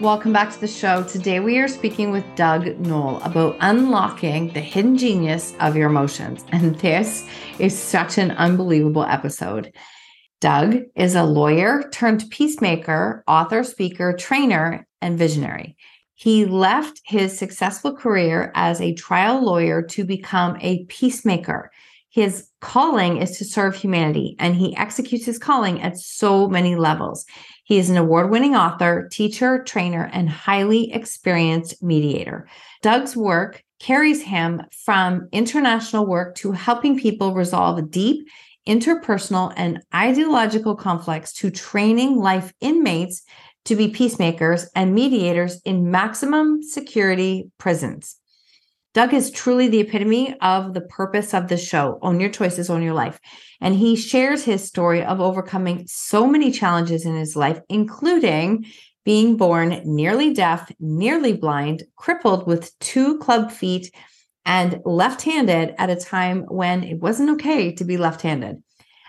Welcome back to the show. Today we are speaking with Doug Noll about unlocking the hidden genius of your emotions. And this is such an unbelievable episode. Doug is a lawyer turned peacemaker, author, speaker, trainer, and visionary. He left his successful career as a trial lawyer to become a peacemaker. His calling is to serve humanity, and he executes his calling at so many levels. He is an award winning author, teacher, trainer, and highly experienced mediator. Doug's work carries him from international work to helping people resolve deep interpersonal and ideological conflicts to training life inmates to be peacemakers and mediators in maximum security prisons. Doug is truly the epitome of the purpose of the show Own Your Choices, Own Your Life. And he shares his story of overcoming so many challenges in his life, including being born nearly deaf, nearly blind, crippled with two club feet, and left handed at a time when it wasn't okay to be left handed.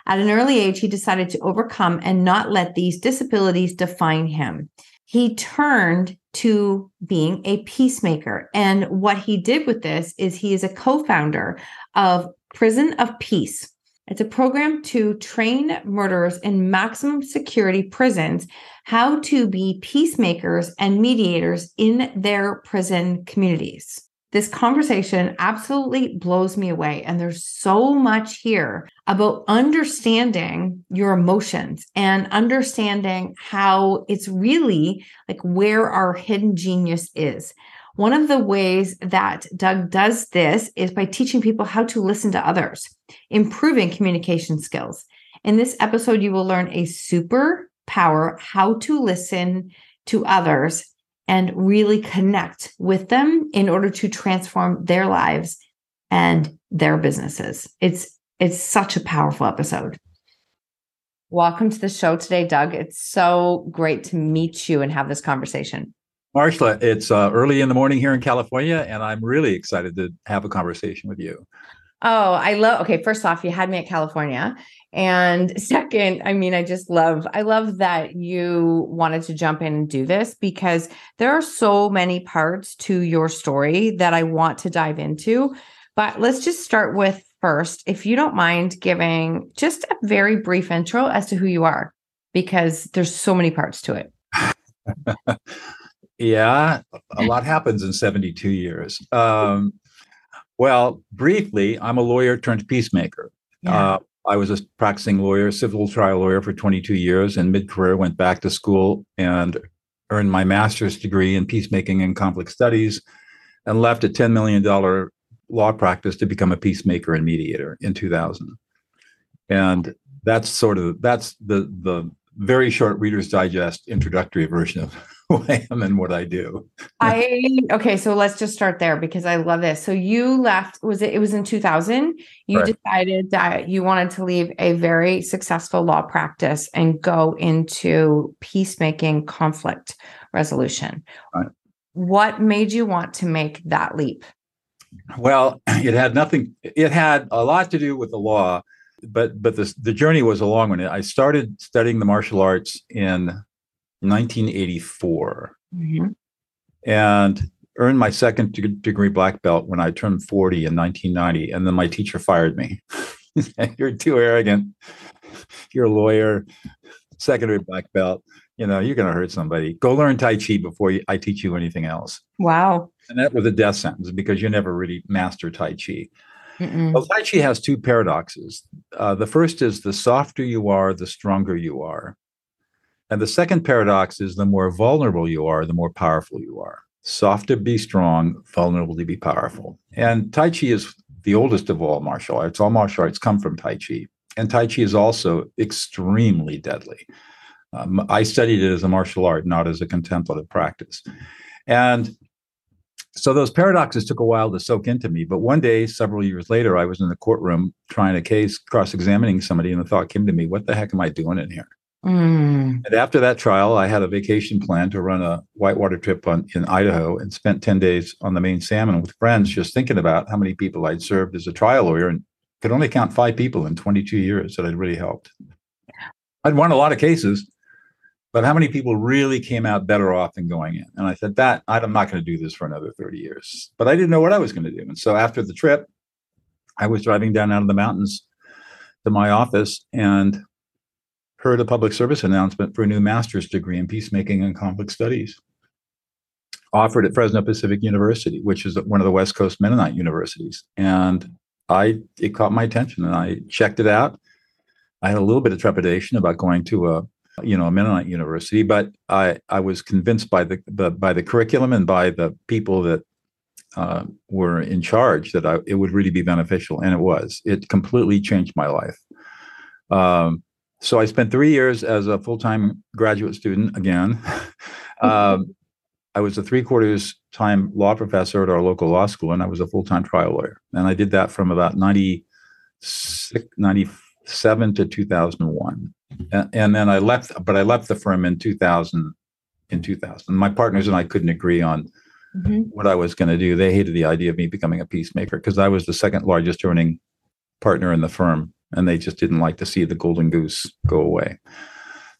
At an early age, he decided to overcome and not let these disabilities define him he turned to being a peacemaker. And what he did with this is he is a co founder of Prison of Peace. It's a program to train murderers in maximum security prisons how to be peacemakers and mediators in their prison communities. This conversation absolutely blows me away. And there's so much here about understanding your emotions and understanding how it's really like where our hidden genius is. One of the ways that Doug does this is by teaching people how to listen to others, improving communication skills. In this episode, you will learn a superpower how to listen to others and really connect with them in order to transform their lives and their businesses. It's it's such a powerful episode. Welcome to the show today, Doug. It's so great to meet you and have this conversation. Marsha, it's uh, early in the morning here in California, and I'm really excited to have a conversation with you. Oh, I love. Okay, first off, you had me at California, and second, I mean, I just love, I love that you wanted to jump in and do this because there are so many parts to your story that I want to dive into. But let's just start with first, if you don't mind giving just a very brief intro as to who you are, because there's so many parts to it. yeah, a lot happens in 72 years. Um, well, briefly, I'm a lawyer turned peacemaker. Yeah. Uh, I was a practicing lawyer, civil trial lawyer for 22 years, and mid career went back to school and earned my master's degree in peacemaking and conflict studies and left a $10 million law practice to become a peacemaker and mediator in 2000. And that's sort of that's the the very short Reader's Digest introductory version of who I am and what I do. I okay, so let's just start there because I love this. So you left was it it was in 2000 you right. decided that you wanted to leave a very successful law practice and go into peacemaking conflict resolution. Right. What made you want to make that leap? Well, it had nothing it had a lot to do with the law, but but the the journey was a long one. I started studying the martial arts in 1984 mm-hmm. and earned my second degree black belt when I turned 40 in 1990. And then my teacher fired me. You're too arrogant. You're a lawyer. secondary black belt. You know, you're going to hurt somebody. Go learn Tai Chi before you, I teach you anything else. Wow. And that was a death sentence because you never really master Tai Chi. Well, Tai Chi has two paradoxes. Uh, the first is the softer you are, the stronger you are. And the second paradox is the more vulnerable you are, the more powerful you are. Soft to be strong, vulnerable to be powerful. And Tai Chi is the oldest of all martial arts. All martial arts come from Tai Chi. And Tai Chi is also extremely deadly. Um, I studied it as a martial art, not as a contemplative practice. And so those paradoxes took a while to soak into me. But one day, several years later, I was in the courtroom trying a case, cross examining somebody, and the thought came to me, what the heck am I doing in here? Mm. And after that trial, I had a vacation plan to run a whitewater trip on, in Idaho and spent 10 days on the main salmon with friends, just thinking about how many people I'd served as a trial lawyer and could only count five people in 22 years that I'd really helped. I'd won a lot of cases, but how many people really came out better off than going in? And I said, that I'm not going to do this for another 30 years. But I didn't know what I was going to do. And so after the trip, I was driving down out of the mountains to my office and heard a public service announcement for a new master's degree in peacemaking and conflict studies offered at Fresno Pacific University, which is one of the West Coast Mennonite universities. And I it caught my attention and I checked it out. I had a little bit of trepidation about going to a you know a Mennonite university, but I I was convinced by the, the by the curriculum and by the people that uh, were in charge that I, it would really be beneficial, and it was. It completely changed my life. Um, so I spent three years as a full time graduate student again. um, I was a three quarters time law professor at our local law school, and I was a full time trial lawyer. And I did that from about 96, 97 to 2001. And, and then I left, but I left the firm in 2000. In 2000, my partners and I couldn't agree on Mhm. what I was going to do. They hated the idea of me becoming a peacemaker because I was the second largest earning partner in the firm, and they just didn't like to see the golden goose go away.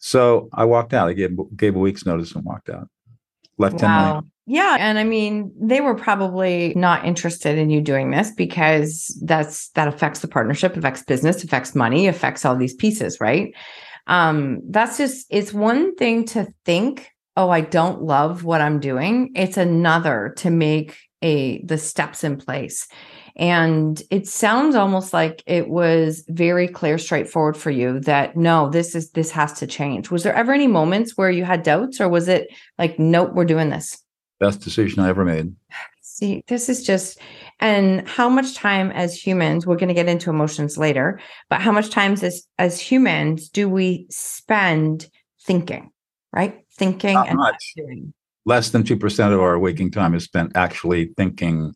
So I walked out. I gave gave a week's notice and walked out. Left. Wow. Yeah. And I mean, they were probably not interested in you doing this because that's that affects the partnership, affects business, affects money, affects all these pieces, right? Um, that's just it's one thing to think, oh, I don't love what I'm doing. It's another to make a the steps in place. And it sounds almost like it was very clear, straightforward for you that no, this is this has to change. Was there ever any moments where you had doubts, or was it like, nope, we're doing this? Best decision I ever made. See, this is just, and how much time as humans, we're going to get into emotions later, but how much time as, as humans do we spend thinking, right? Thinking Not and not much. doing. Less than two percent of our waking time is spent actually thinking,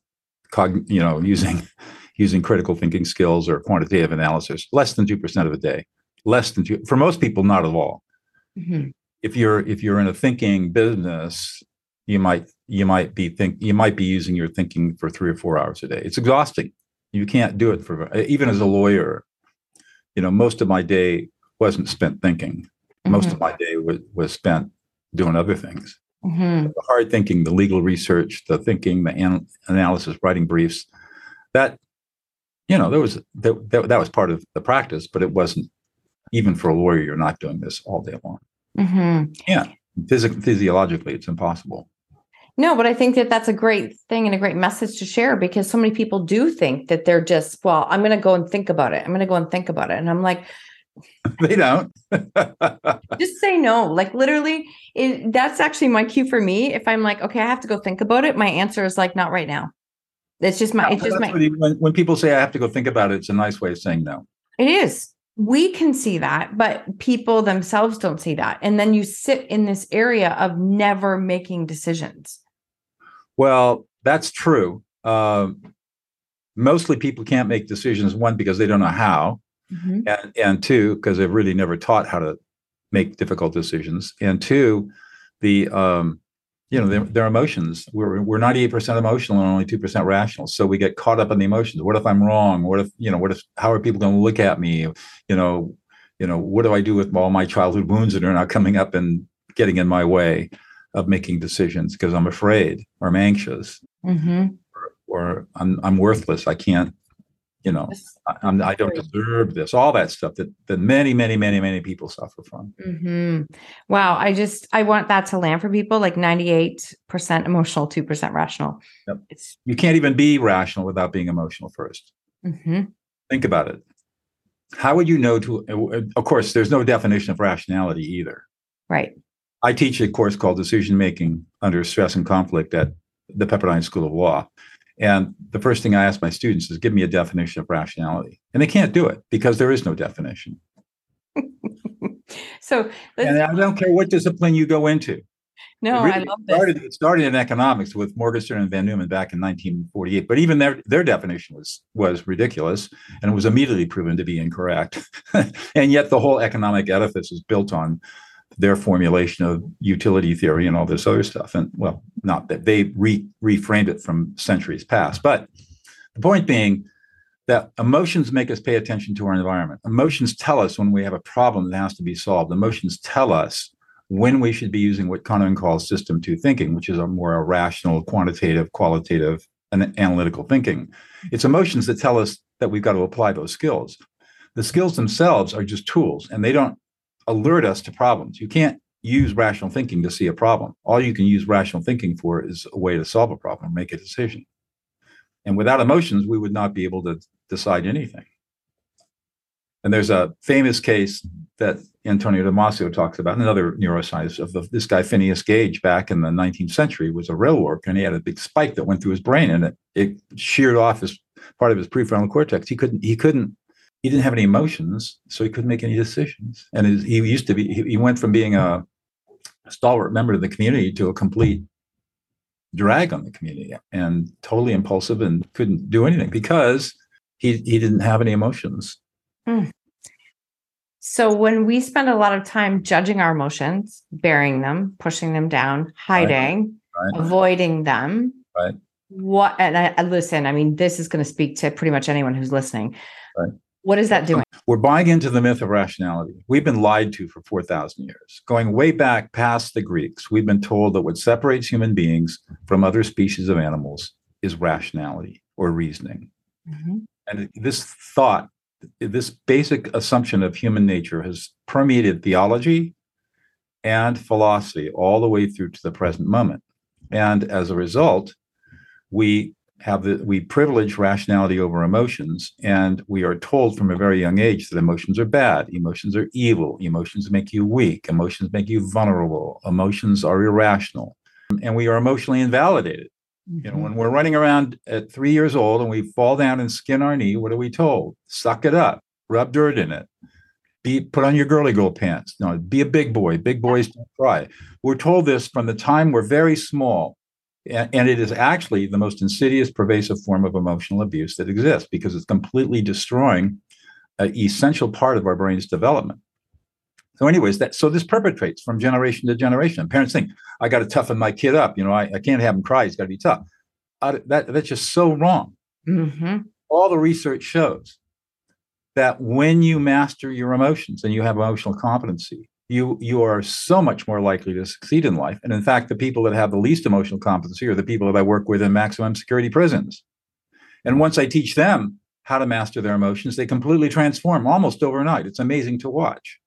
cog, you know, using using critical thinking skills or quantitative analysis. Less than two percent of a day. Less than two for most people, not at all. Mhm. if you're if you're in a thinking business you might you might be think you might be using your thinking for three or four hours a day it's exhausting you can't do it for even as a lawyer you know most of my day wasn't spent thinking most of my day was, was spent doing other things Mhm. the hard thinking the legal research the thinking the an- analysis writing briefs that you know there was that, that, that was part of the practice but it wasn't even for a lawyer you're not doing this all day long Mhm. Physic- physiologically it's impossible No, but I think that that's a great thing and a great message to share because so many people do think that they're just, well, I'm going to go and think about it. I'm going to go and think about it. And I'm like, they don't just say no. Like literally, it, that's actually my cue for me. If I'm like, okay, I have to go think about it, my answer is like, not right now. It's just my, it's just my, you- when, when people say i have to go think about it it's a nice way of saying no it is. We can see that, but people themselves don't see that. And then you sit in this area of never making decisions. well that's true um, mostly people can't make decisions one because they don't know how Mhm. and and two because they've really never taught how to make difficult decisions. And two the um you know their, their emotions we're we're 98% emotional and only 2% rational. So we get caught up in the emotions. What if i'm wrong? What if you know what if how are people going to look at me? You know you know what do i do with all my childhood wounds that are now coming up and getting in my way of making decisions? Because i'm afraid or i'm anxious. Mhm. or I'm I'm worthless. I can't you know I, I'm, I don't deserve this all that stuff that that many many many many people suffer from hmm Wow. I just, I want that to land for people like 98% emotional, 2% rational. Yep. It's, you can't even be rational without being emotional first mm-hmm. think about it how would you know to of course there's no definition of rationality either right. i teach a course called decision making under stress and conflict at the pepperdine school of law and the first thing i ask my students is give me a definition of rationality and they can't do it because there is no definition So, and i don't care what discipline you go into no, it I really love this. it started in economics with Morgenstern and von Neumann back in 1948, but even their their definition was was ridiculous, and it was immediately proven to be incorrect. and yet, the whole economic edifice is built on their formulation of utility theory and all this other stuff. And well, not that they re, reframed it from centuries past, but the point being that emotions make us pay attention to our environment. Emotions tell us when we have a problem that has to be solved. Emotions tell us when we should be using what Kahneman calls system two thinking, which is a more rational, quantitative, qualitative, and analytical thinking. It's emotions that tell us that we've got to apply those skills. The skills themselves are just tools and they don't alert us to problems. You can't use rational thinking to see a problem. All you can use rational thinking for is a way to solve a problem, make a decision. And without emotions, we would not be able to decide anything. And there's a famous case that Antonio Damasio talks about, another neuroscientist of the, this guy Phineas Gage back in the 19th century was a rail worker, and he had a big spike that went through his brain, and it, it sheared off his part of his prefrontal cortex. He couldn't he couldn't he didn't have any emotions, so he couldn't make any decisions. And his, he used to be he, he went from being a stalwart member of the community to a complete drag on the community and totally impulsive and couldn't do anything because he he didn't have any emotions. Hmm. So when we spend a lot of time judging our emotions, burying them, pushing them down, hiding, Right? avoiding them. Right. What and I, I listen, I mean, this is going to speak to pretty much anyone who's listening. What is that doing? We're buying into the myth of rationality. We've been lied to for 4,000 years. Going way back past the Greeks, we've been told that what separates human beings from other species of animals is rationality or reasoning. Mhm. And this thought, this basic assumption of human nature has permeated theology and philosophy all the way through to the present moment. And as a result, we have the we privilege rationality over emotions and we are told from a very young age that emotions are bad emotions are evil emotions make you weak emotions make you vulnerable emotions are irrational and we are emotionally invalidated. You know mm-hmm. when we're running around at three years old and we fall down and skin our knee what are we told? Suck it up rub dirt in it be put on your girly girl pants no be a big boy big boys don't cry. We're told this from the time we're very small and, it is actually the most insidious pervasive form of emotional abuse that exists because it's completely destroying an essential part of our brain's development. So anyways that so this perpetrates from generation to generation. And parents think i got to toughen my kid up you know i, I can't have him cry he's got to be tough. That, that's just so wrong. Mhm. all the research shows that when you master your emotions and you have emotional competency you you are so much more likely to succeed in life and in fact the people that have the least emotional competency are the people that i work with in maximum security prisons and once i teach them how to master their emotions they completely transform almost overnight it's amazing to watch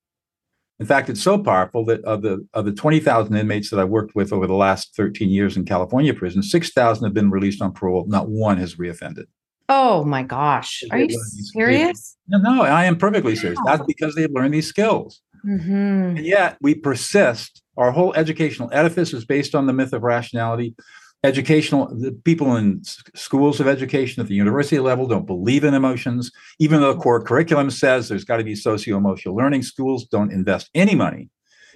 in fact it's so powerful that of the of the 20,000 inmates that i've worked with over the last 13 years in california prison 6,000 have been released on parole not one has reoffended Oh my gosh. Are you serious? no, no, I am perfectly serious. That's because they've learned these skills. Mhm. And yet we persist. Our whole educational edifice is based on the myth of rationality. Educational, the people in schools of education at the university level don't believe in emotions, even though the core curriculum says there's got to be socio emotional learning. Schools don't invest any money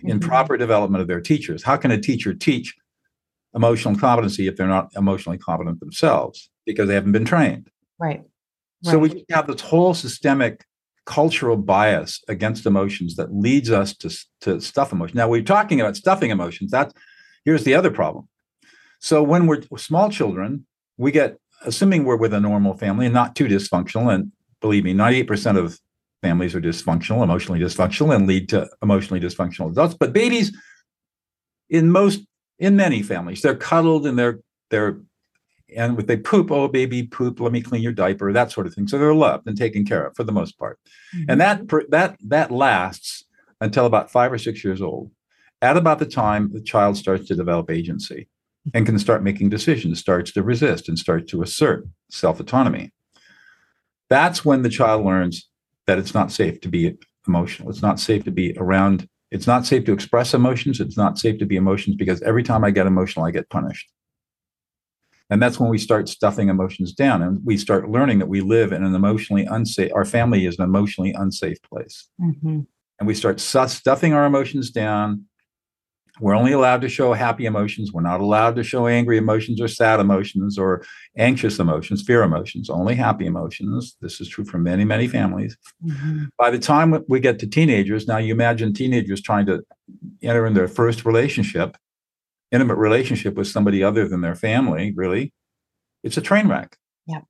in Mhm. proper development of their teachers. How can a teacher teach emotional competency if they're not emotionally competent themselves because they haven't been trained? Right. So we have this whole systemic cultural bias against emotions that leads us to, to stuff emotions. Now we're talking about stuffing emotions. That's here's the other problem. So when we're small children, we get assuming we're with a normal family and not too dysfunctional. And believe me, 98% of families are dysfunctional, emotionally dysfunctional, and lead to emotionally dysfunctional adults. But babies, in most, in many families, they're cuddled and they're they're and with they poop, oh baby, poop, let me clean your diaper, that sort of thing. So they're loved and taken care of for the most part, mm-hmm. and that that that lasts until about five or six years old. At about the time the child starts to develop agency and can start making decisions, starts to resist, and starts to assert self autonomy. That's when the child learns that it's not safe to be emotional. It's not safe to be around. It's not safe to express emotions. It's not safe to be emotions because every time I get emotional, I get punished. And that's when we start stuffing emotions down and we start learning that we live in an emotionally unsafe, our family is an emotionally unsafe place. Mm-hmm. And we start stuffing our emotions down. We're only allowed to show happy emotions. We're not allowed to show angry emotions or sad emotions or anxious emotions, fear emotions, only happy emotions. This is true for many, many families. Mm-hmm. By the time we get to teenagers, now you imagine teenagers trying to enter in their first relationship intimate relationship with somebody other than their family, really, it's a train wreck. Yeah.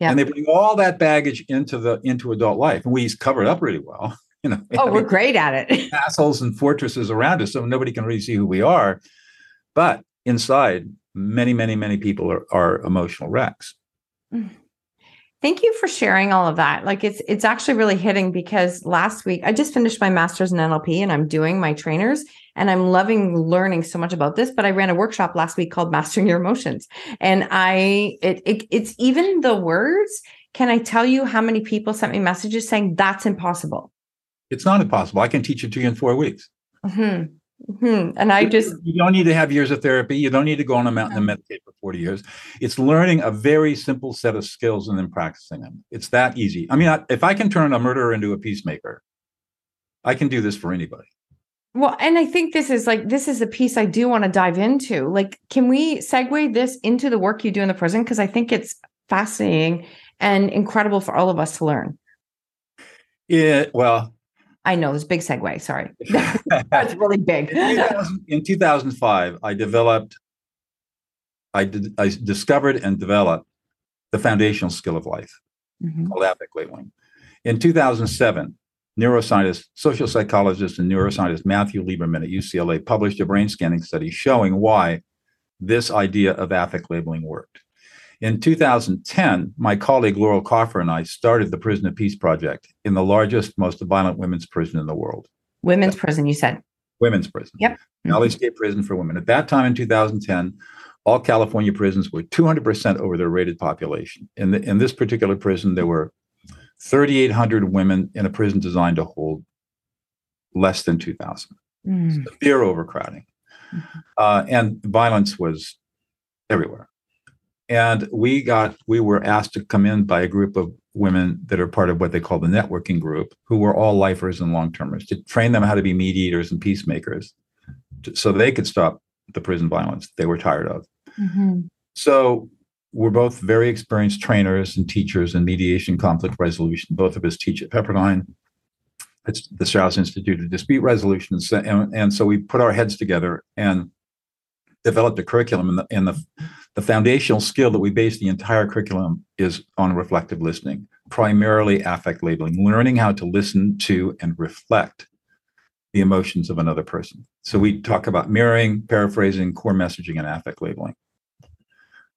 Yeah. And they bring all that baggage into the into adult life. And we cover it up really well. You know, oh, we're great at it. castles and fortresses around us, so nobody can really see who we are. But inside, many, many, many people are, are emotional wrecks. Mm. Thank you for sharing all of that. Like it's it's actually really hitting because last week I just finished my master's in NLP and I'm doing my trainers and I'm loving learning so much about this. But I ran a workshop last week called Mastering Your Emotions, and I it, it it's even the words. Can I tell you how many people sent me messages saying that's impossible? It's not impossible. I can teach it to you in four weeks. Mm-hmm. Hmm. And I just you don't need to have years of therapy. You don't need to go on a mountain and meditate for 40 years. It's learning a very simple set of skills and then practicing them. It's that easy. I mean, if I can turn a murderer into a peacemaker, I can do this for anybody. Well, and I think this is like this is a piece I do want to dive into. Like, can we segue this into the work you do in the prison? Because I think it's fascinating and incredible for all of us to learn. Yeah, well, I know it's big segue. Sorry, that's really big. in, 2000, in 2005, I developed, I did, I discovered and developed the foundational skill of life mm-hmm. called affect labeling. In 2007, neuroscientist, social psychologist, and neuroscientist Matthew Lieberman at UCLA published a brain scanning study showing why this idea of affect labeling worked. In 2010, my colleague Laurel Kaufer and I started the Prison of Peace Project in the largest, most violent women's prison in the world. Women's prison, you said? Women's prison. Yep. Mm-hmm. Valley State Prison for Women. At that time in 2010, all California prisons were 200% over their rated population. In, the, in this particular prison, there were 3,800 women in a prison designed to hold less than 2,000. Mm. Severe overcrowding. Mm-hmm. Uh, and violence was everywhere and we got we were asked to come in by a group of women that are part of what they call the networking group who were all lifers and long-termers to train them how to be mediators and peacemakers to, so they could stop the prison violence they were tired of mm-hmm. so we're both very experienced trainers and teachers in mediation conflict resolution both of us teach at pepperdine it's the straus institute of dispute resolution and, and so we put our heads together and developed a curriculum and the, and the the foundational skill that we base the entire curriculum is on reflective listening, primarily affect labeling, learning how to listen to and reflect the emotions of another person. So we talk about mirroring, paraphrasing, core messaging, and affect labeling.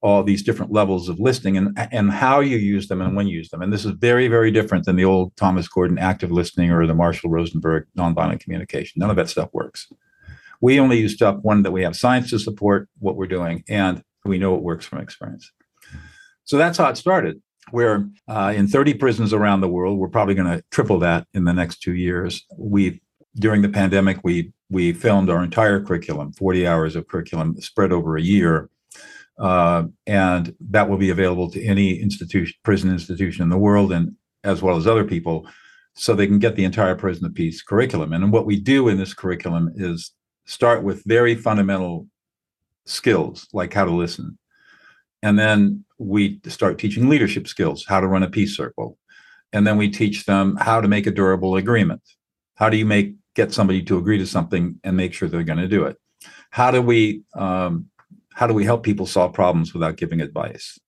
All these different levels of listening and, and how you use them and when you use them. And this is very, very different than the old Thomas Gordon active listening or the Marshall Rosenberg nonviolent communication. None of that stuff works. We only use stuff, one, that we have science to support what we're doing, and we know it works from experience. So that's how it started. We're uh, in 30 prisons around the world. We're probably going to triple that in the next two years. We during the pandemic we we filmed our entire curriculum, 40 hours of curriculum spread over a year, uh, and that will be available to any institution, prison institution in the world, and as well as other people, so they can get the entire prison of peace curriculum. And what we do in this curriculum is start with very fundamental skills like how to listen. And then we start teaching leadership skills, how to run a peace circle. And then we teach them how to make a durable agreement. How do you make get somebody to agree to something and make sure they're going to do it? How do we um, how do we help people solve problems without giving advice?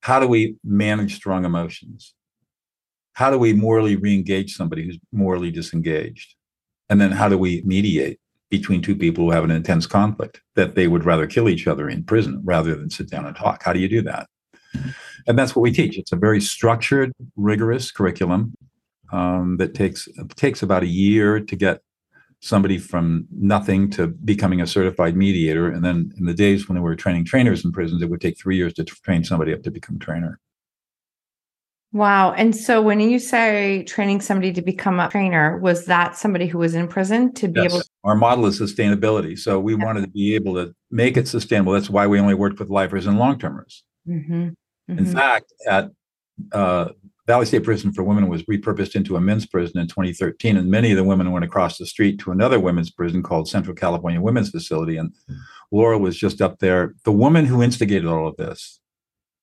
How do we manage strong emotions? How do we morally re-engage somebody who's morally disengaged? And then how do we mediate? between two people who have an intense conflict that they would rather kill each other in prison rather than sit down and talk. How do you do that? And that's what we teach. It's a very structured, rigorous curriculum um, that takes takes about a year to get somebody from nothing to becoming a certified mediator. And then in the days when we were training trainers in prisons, it would take three years to train somebody up to become a trainer. Wow. And so when you say training somebody to become a trainer, was that somebody who was in prison to be yes. able to? Our model is sustainability. So we yeah. wanted to be able to make it sustainable. That's why we only worked with lifers and long termers. Mm-hmm. Mm-hmm. In fact, at uh, Valley State Prison for Women was repurposed into a men's prison in 2013, and many of the women went across the street to another women's prison called Central California Women's Facility. And Laura was just up there. The woman who instigated all of this,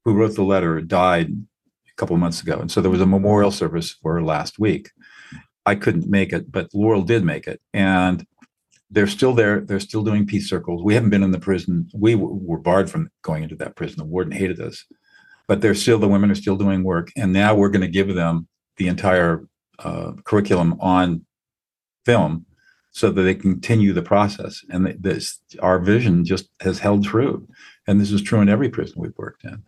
who wrote the letter, died a couple of months ago, and so there was a memorial service for her last week. I couldn't make it, but Laurel did make it, and they're still there. They're still doing peace circles. We haven't been in the prison. We were barred from going into that prison. The warden hated us but they're still the women are still doing work and now we're going to give them the entire uh, curriculum on film so that they continue the process. And this our vision just has held true and this is true in every prison we've worked in.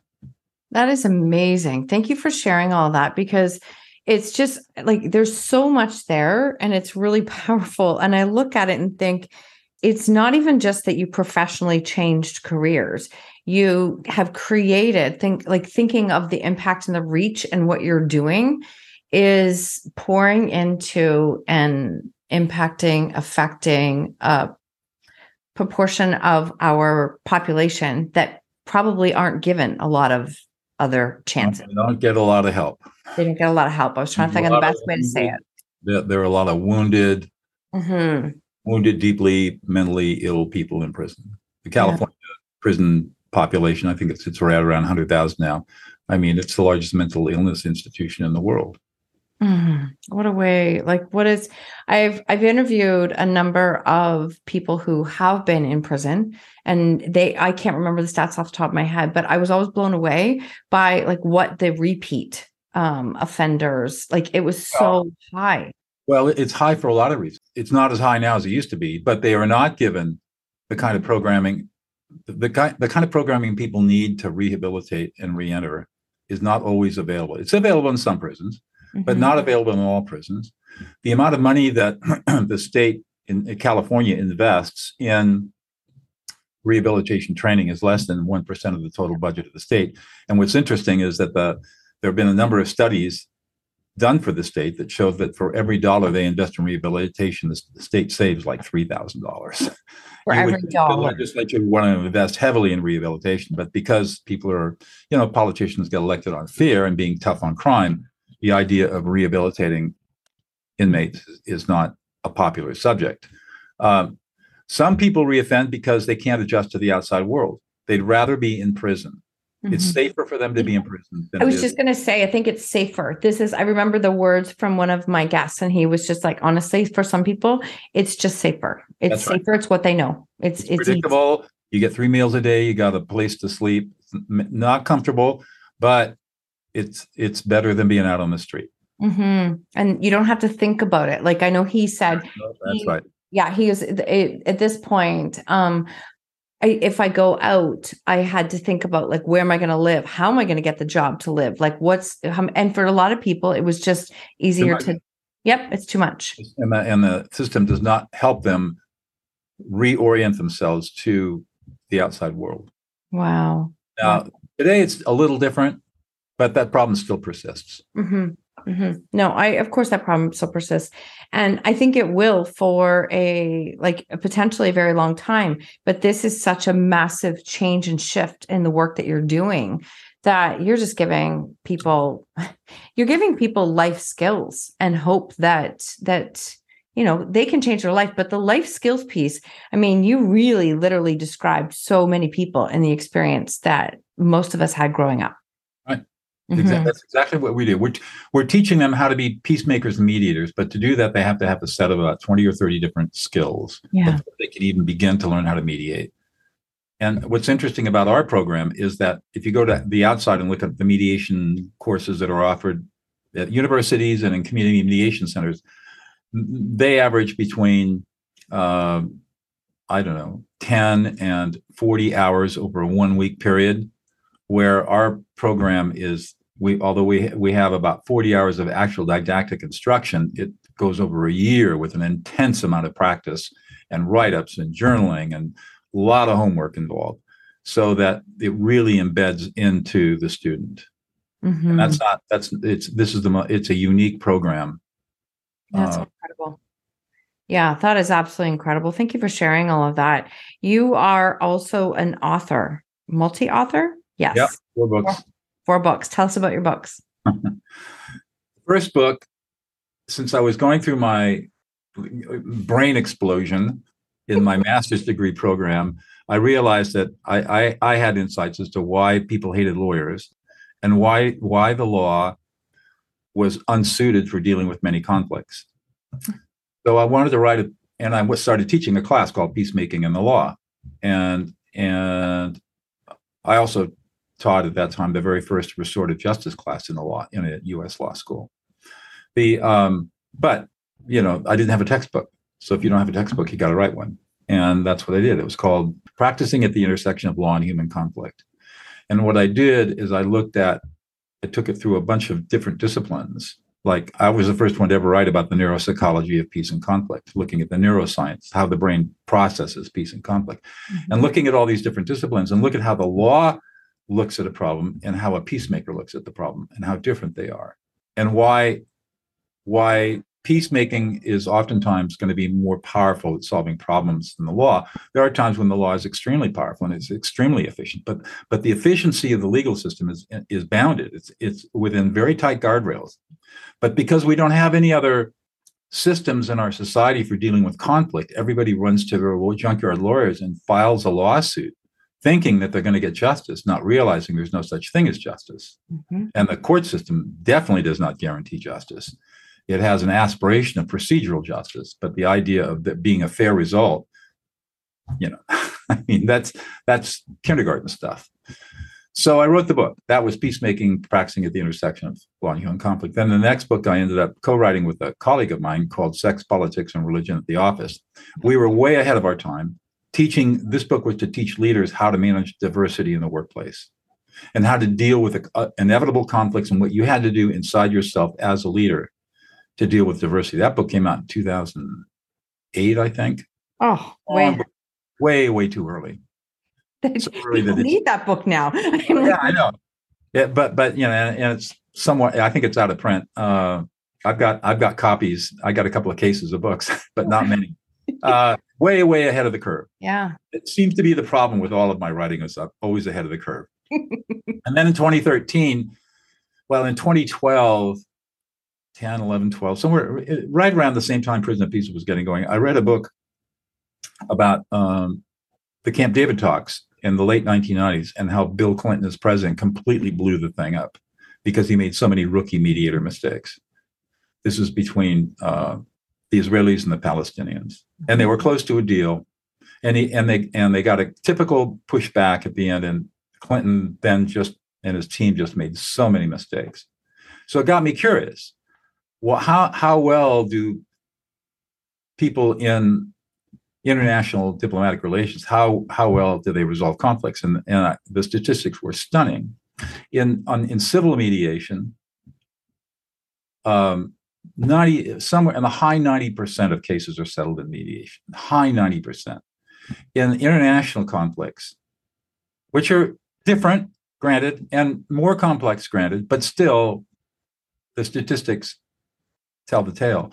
That is amazing. Thank you for sharing all that because it's just like there's so much there and it's really powerful and i look at it and think it's not even just that you professionally changed careers you have created think like thinking of the impact and the reach and what you're doing is pouring into and impacting affecting a proportion of our population that probably aren't given a lot of other chances. They don't get a lot of help. They don't get a lot of help. I was trying to think of the best way to say it. There, there are a lot of wounded, mm-hmm. wounded, deeply mentally ill people in prison. The California yeah. prison population. I think it's it's right around 100,000 now. I mean, it's the largest mental illness institution in the world. Mm, what a way! Like, what is? I've I've interviewed a number of people who have been in prison, and they I can't remember the stats off the top of my head, but I was always blown away by like what the repeat um, offenders like. It was so high. Well, it's high for a lot of reasons. It's not as high now as it used to be, but they are not given the kind of programming the, kind, the kind of programming people need to rehabilitate and reenter is not always available. It's available in some prisons, mm-hmm. but not mm-hmm. available in all prisons. The amount of money that the state in, in California invests in rehabilitation training is less than 1% of the total budget of the state. And what's interesting is that the, there have been a number of studies done for the state that show that for every dollar they invest in rehabilitation, the, the state saves like $3,000. wherever you dog. The legislature want to invest heavily in rehabilitation, but because people are, you know, politicians get elected on fear and being tough on crime, the idea of rehabilitating inmates is not a popular subject. Um, some people reoffend because they can't adjust to the outside world. They'd rather be in prison. Mm-hmm. It's safer for them to be in prison. I was just going to say, I think it's safer. This is, I remember the words from one of my guests, and he was just like, honestly, for some people, it's just safer. It's That's safer. Right. It's what they know. It's, it's, it's predictable. Easy. You get three meals a day. You got a place to sleep. It's not comfortable, but it's it's better than being out on the street. Mm-hmm. And you don't have to think about it. Like I know he said, that's he, right. Yeah, he is at this point. Um, I, if I go out, I had to think about like, where am I going to live? How am I going to get the job to live? Like, what's, and for a lot of people, it was just easier to, yep, it's too much. And the, and the system does not help them reorient themselves to the outside world. Wow. Now, today it's a little different, but that problem still persists. Mm-hmm. Mm-hmm. No, I of course that problem still persists, and I think it will for a like a potentially a very long time. But this is such a massive change and shift in the work that you're doing that you're just giving people, you're giving people life skills and hope that that you know they can change their life. But the life skills piece, I mean, you really literally described so many people in the experience that most of us had growing up. Mm-hmm. That's exactly what we do. We're, we're teaching them how to be peacemakers and mediators, but to do that, they have to have a set of about 20 or 30 different skills. Yeah. They can even begin to learn how to mediate. And what's interesting about our program is that if you go to the outside and look at the mediation courses that are offered at universities and in community mediation centers, they average between uh, I don't know, 10 and 40 hours over a one week period, where our program is we although we we have about 40 hours of actual didactic instruction, it goes over a year with an intense amount of practice and write-ups and journaling and a lot of homework involved so that it really embeds into the student. Mm-hmm. And that's not that's it's this is the it's a unique program. That's uh, incredible. Yeah, that is absolutely incredible. Thank you for sharing all of that. You are also an author, multi-author. Yes. Yeah, four books. Four, four books. Tell us about your books. First book, since I was going through my brain explosion in my master's degree program, I realized that I, I, I had insights as to why people hated lawyers and why why the law was unsuited for dealing with many conflicts. So I wanted to write it, and I started teaching a class called Peacemaking in the Law, and and I also taught at that time the very first restorative justice class in the law in a U.S. law school. The um, but you know I didn't have a textbook, so if you don't have a textbook, you got to write one, and that's what I did. It was called Practicing at the Intersection of Law and Human Conflict, and what I did is I looked at, I took it through a bunch of different disciplines like I was the first one to ever write about the neuropsychology of peace and conflict, looking at the neuroscience, how the brain processes peace and conflict, mm-hmm. and looking at all these different disciplines and look at how the law looks at a problem and how a peacemaker looks at the problem and how different they are. And why why peacemaking is oftentimes going to be more powerful at solving problems than the law. There are times when the law is extremely powerful and it's extremely efficient but but the efficiency of the legal system is is bounded. It's it's within very tight guardrails. But because we don't have any other systems in our society for dealing with conflict, everybody runs to their junkyard lawyers and files a lawsuit thinking that they're going to get justice, not realizing there's no such thing as justice. Mm-hmm. And the court system definitely does not guarantee justice. It has an aspiration of procedural justice, but the idea of that being a fair result, you know, I mean, that's that's kindergarten stuff. So I wrote the book. That was Peacemaking, Practicing at the Intersection of Law and Human Conflict. Then the next book I ended up co writing with a colleague of mine called Sex, Politics, and Religion at the Office. We were way ahead of our time. Teaching this book was to teach leaders how to manage diversity in the workplace and how to deal with uh, inevitable conflicts and what you had to do inside yourself as a leader to deal with diversity. That book came out in 2008, I think. Oh, way, um, way, way too early. so People need that book now. yeah, I know. Yeah, but but you know, and, and, it's somewhat. I think it's out of print. Uh, I've got I've got copies. I got a couple of cases of books, but not many. Uh, way way ahead of the curve. Yeah. It seems to be the problem with all of my writing is I'm always ahead of the curve. and then in 2013, well, in 2012, 10, 11, 12, somewhere right around the same time Prison of Peace was getting going, I read a book about um, the Camp David talks in the late 1990s and how Bill Clinton as president completely blew the thing up because he made so many rookie mediator mistakes. This was between uh, the Israelis and the Palestinians, and they were close to a deal, and he and they and they got a typical pushback at the end, and Clinton then just and his team just made so many mistakes. So it got me curious. Well, how how well do people in international diplomatic relations, how how well do they resolve conflicts? And, and the statistics were stunning. In on in civil mediation, um, 90 somewhere in the high 90% of cases are settled in mediation. High 90%. In international conflicts, which are different, granted, and more complex, granted, but still the statistics tell the tale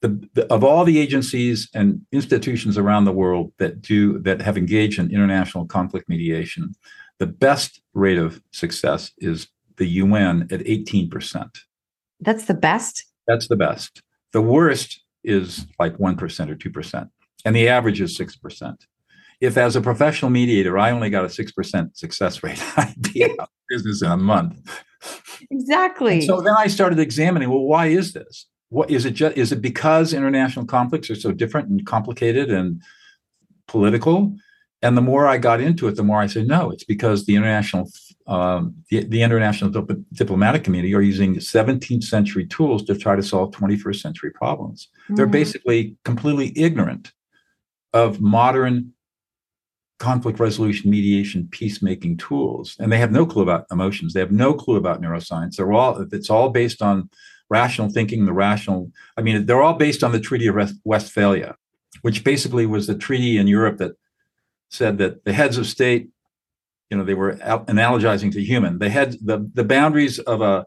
the, the, of all the agencies and institutions around the world that do that have engaged in international conflict mediation, the best rate of success is the UN at 18%. That's the best? That's the best. The worst is like 1% or 2%, and the average is 6%. If, as a professional mediator, I only got a 6% success rate, I'd be out of business in a month. Exactly. And so then I started examining well, why is this? what is it just is it because international conflicts are so different and complicated and political and the more i got into it the more i said no it's because the international um, the, the international dip- diplomatic community are using 17th century tools to try to solve 21st century problems mm-hmm. they're basically completely ignorant of modern conflict resolution, mediation, peacemaking tools, and they have no clue about emotions. They have no clue about neuroscience. They're all it's all based on rational thinking. The rational, I mean, they're all based on the Treaty of Westphalia, which basically was the treaty in Europe that said that the heads of state, you know, they were analogizing to human. they had the the boundaries of a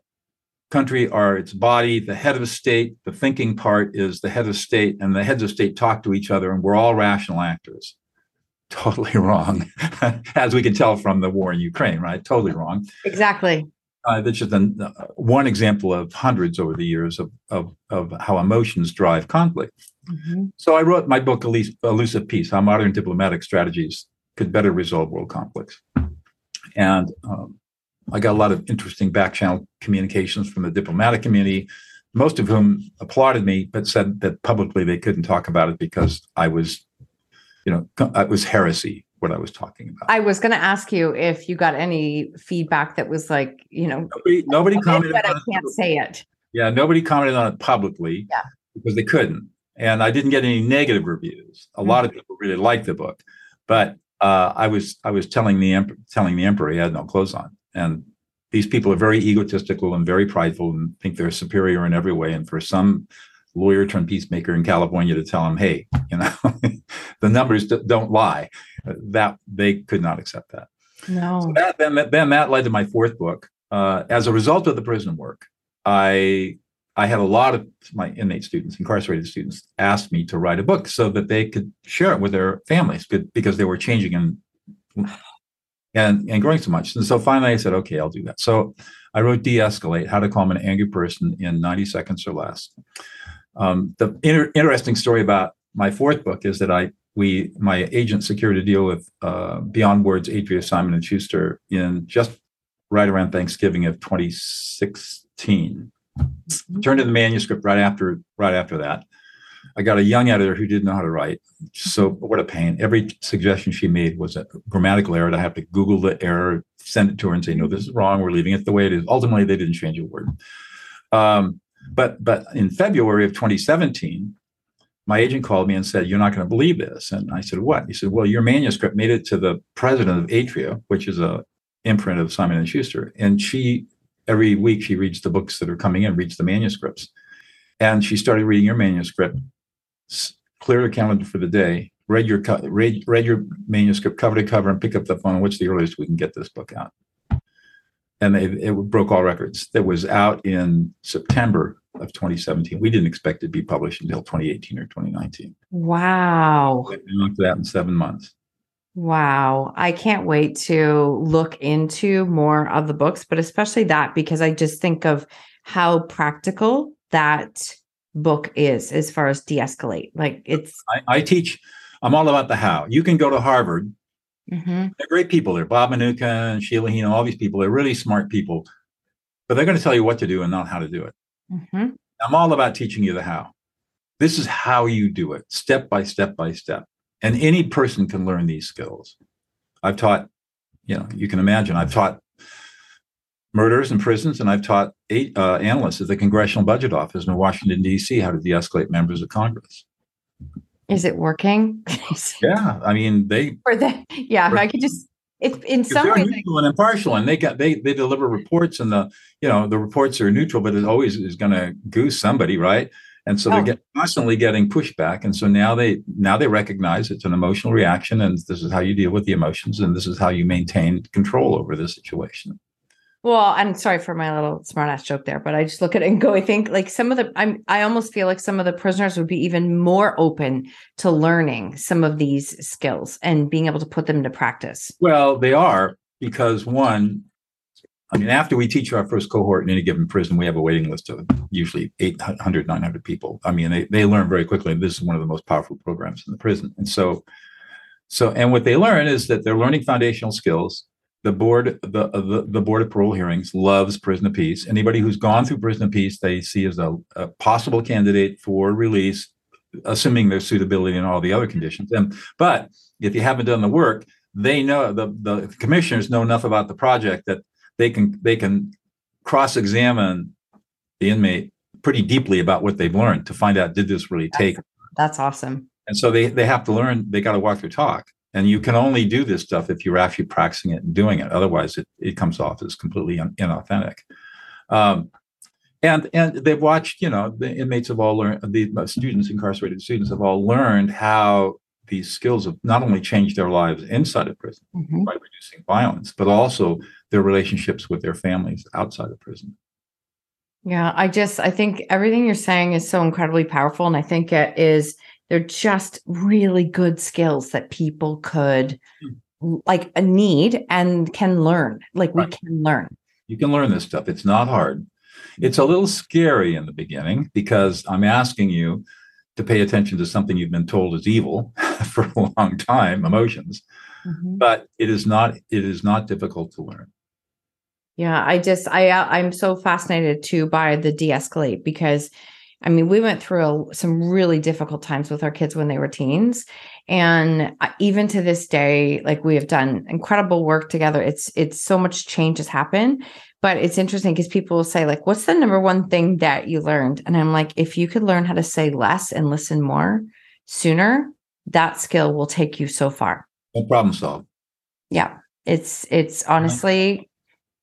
country are its body. The head of state, the thinking part is the head of state, and the heads of state talk to each other, and we're all rational actors totally wrong, as we can tell from the war in Ukraine, right? Totally wrong. Exactly. Uh, that's just an, uh, one example of hundreds over the years of, of, of how emotions drive conflict. Mm-hmm. So I wrote my book, Elusive Peace How Modern Diplomatic Strategies Could Better Resolve World Conflicts. And um, I got a lot of interesting back channel communications from the diplomatic community, most of whom applauded me, but said that publicly they couldn't talk about it because I was you know, it was heresy what I was talking about. I was going to ask you if you got any feedback that was like, you know, nobody, nobody commented, but I can't it. say it. Yeah, nobody commented on it publicly. Yeah, because they couldn't, and I didn't get any negative reviews. A mm-hmm. lot of people really liked the book, but uh, I was I was telling the emperor, telling the emperor he had no clothes on, and these people are very egotistical and very prideful and think they're superior in every way. And for some lawyer turned peacemaker in California to tell him, hey, you know, the numbers don't lie. That they could not accept that. No. So that, then, then that led to my fourth book. Uh, as a result of the prison work, I I had a lot of my inmate students, incarcerated students, ask me to write a book so that they could share it with their families because they were changing and and and growing so much. And so finally, I said, okay, I'll do that. So I wrote De-escalate: How to Calm an Angry Person in 90 Seconds or Less. Um, the inter- interesting story about my fourth book is that I we my agent secured a deal with uh, Beyond Words, Atria Simon and Schuster in just right around Thanksgiving of 2016. Turned in the manuscript right after right after that. I got a young editor who didn't know how to write. So what a pain. Every suggestion she made was a grammatical error. I have to Google the error, send it to her and say, no, this is wrong. We're leaving it the way it is. Ultimately, they didn't change a word. Um, but but in February of 2017, my agent called me and said, "You're not going to believe this." And I said, "What?" He said, "Well, your manuscript made it to the president of Atria, which is a imprint of Simon and Schuster, and she every week she reads the books that are coming in, reads the manuscripts, and she started reading your manuscript, cleared her calendar for the day, read your read, read your manuscript cover to cover, and pick up the phone. What's the earliest we can get this book out?" and it, it broke all records. That was out in September of 2017. We didn't expect it to be published until 2018 or 2019. Wow. We at that in seven months. Wow. I can't wait to look into more of the books, but especially that because I just think of how practical that book is as far as de escalate. Like it's. I, I, teach, I'm all about the how. You can go to Harvard Mm-hmm. They're great people. They're Bob Mnookin and Sheila Heen, all these people. They're really smart people, but they're going to tell you what to do and not how to do it. Mm-hmm. I'm all about teaching you the how. This is how you do it, step by step by step. And any person can learn these skills. I've taught, you know, you can imagine, I've taught murders in prisons, and I've taught eight uh, analysts at the Congressional Budget Office in Washington, D.C., how to de escalate members of Congress. Is it working? yeah, I mean they. For the yeah, I could just. It's in some ways neutral and impartial, and they got they they deliver reports, and the you know the reports are neutral, but it always is going to goose somebody, right? And so oh. they're get, constantly getting pushback, and so now they now they recognize it's an emotional reaction, and this is how you deal with the emotions, and this is how you maintain control over the situation. Well, I'm sorry for my little smartass joke there, but I just look at it and go, I think like some of the I'm I almost feel like some of the prisoners would be even more open to learning some of these skills and being able to put them into practice. Well, they are because one, I mean, after we teach our first cohort in any given prison, we have a waiting list of usually 800, 900 people. I mean, they, they learn very quickly. This is one of the most powerful programs in the prison. And so, so, and what they learn is that they're learning foundational skills the board the, the, the board of parole hearings loves prison of peace anybody who's gone through prison of peace they see as a, a, possible candidate for release assuming their suitability and all the other conditions and but if you haven't done the work they know the, the commissioners know enough about the project that they can they can cross-examine the inmate pretty deeply about what they've learned to find out did this really take that's awesome And so they they have to learn. They got to walk their talk. And you can only do this stuff if you're actually practicing it and doing it. Otherwise, it, it comes off as completely un, inauthentic. Um, and and they've watched, you know, the inmates have all learned, the students, incarcerated students have all learned how these skills have not only changed their lives inside of prison mm-hmm. by reducing violence, but also their relationships with their families outside of prison. Yeah, I just I think everything you're saying is so incredibly powerful, and I think it is they're just really good skills that people could hmm. like need and can learn. Like we can learn. You can learn this stuff. It's not hard. It's a little scary in the beginning because I'm asking you to pay attention to something you've been told is evil for a long time, emotions. Mm-hmm. But it is not it is not difficult to learn. Yeah, I just I uh, I'm so fascinated too by the de-escalate because I mean, we went through a, some really difficult times with our kids when they were teens, and uh, even to this day, like we have done incredible work together. It's it's so much change has happened, but it's interesting because people will say like, "What's the number one thing that you learned?" And I'm like, if you could learn how to say less and listen more sooner, that skill will take you so far. No problem solved. Yeah, it's it's honestly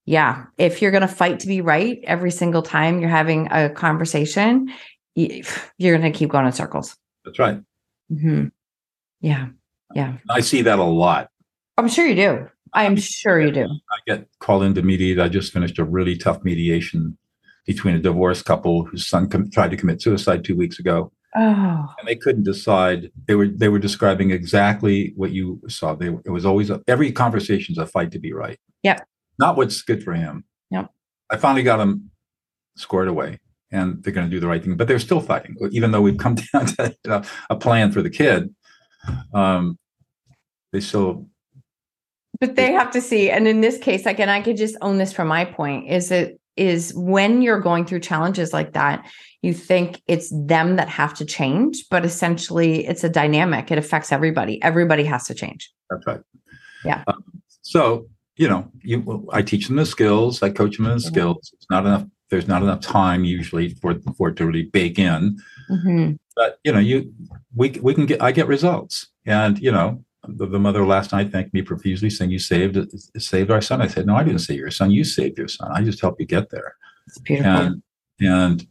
yeah, if you're going to fight to be right every single time you're having a conversation, you're going to keep going in circles. That's right. Mm-hmm. Yeah. Yeah. I see that a lot. I'm sure you do. I'm sure you do. I get called in to mediate. I just finished a really tough mediation between a divorced couple whose son com- tried to commit suicide two weeks ago. Oh. And they couldn't decide. They were they were describing exactly what you saw. They it was always a, every conversation's a fight to be right. Yep not what's good for him. Yep. I finally got him squared away and they're going to do the right thing, but they're still fighting, even though we've come down to know, a plan for the kid. Um, they still. But they have to see, and in this case, like, and I could just own this from my point is it is when you're going through challenges like that, you think it's them that have to change, but essentially it's a dynamic. It affects everybody. Everybody has to change. That's right. Yeah. Um, so you know, you I teach them the skills, I coach them in the mm-hmm. skills. It's not enough. There's not enough time usually for for it to really bake in. Mm-hmm. But you know, you we we can get I get results, and you know, the, the, mother last night thanked me profusely, saying, "You saved saved our son." I said, "No, I didn't save your son. You saved your son. I just helped you get there." It's beautiful. And, and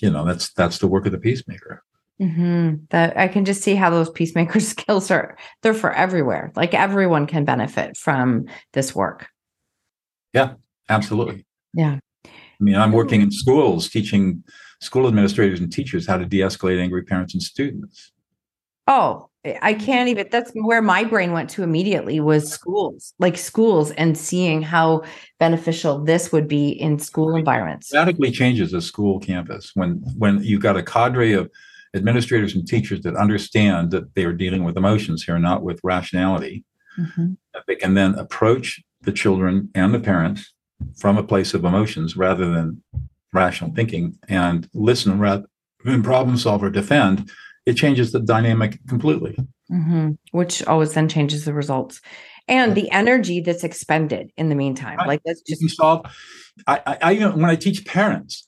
you know, that's that's the work of the peacemaker. Mm-hmm. That I can just see how those peacemaker skills are. They're for everywhere. Like everyone can benefit from this work. Yeah, absolutely. Yeah. I mean, I'm working in schools teaching school administrators and teachers how to de-escalate angry parents and students. Oh, I can't even. That's where my brain went to immediately was schools, like schools, and seeing how beneficial this would be in school environments. Radically changes a school campus when when you've got a cadre of administrators and teachers that understand that they are dealing with emotions here, not with rationality, mm-hmm. that they can then approach the children and the parents from a place of emotions rather than rational thinking and listen rather than problem solve or defend, it changes the dynamic completely. Mm-hmm. Which always then changes the results and the energy that's expended in the meantime. Like that's just solve. I, I, I even when I teach parents,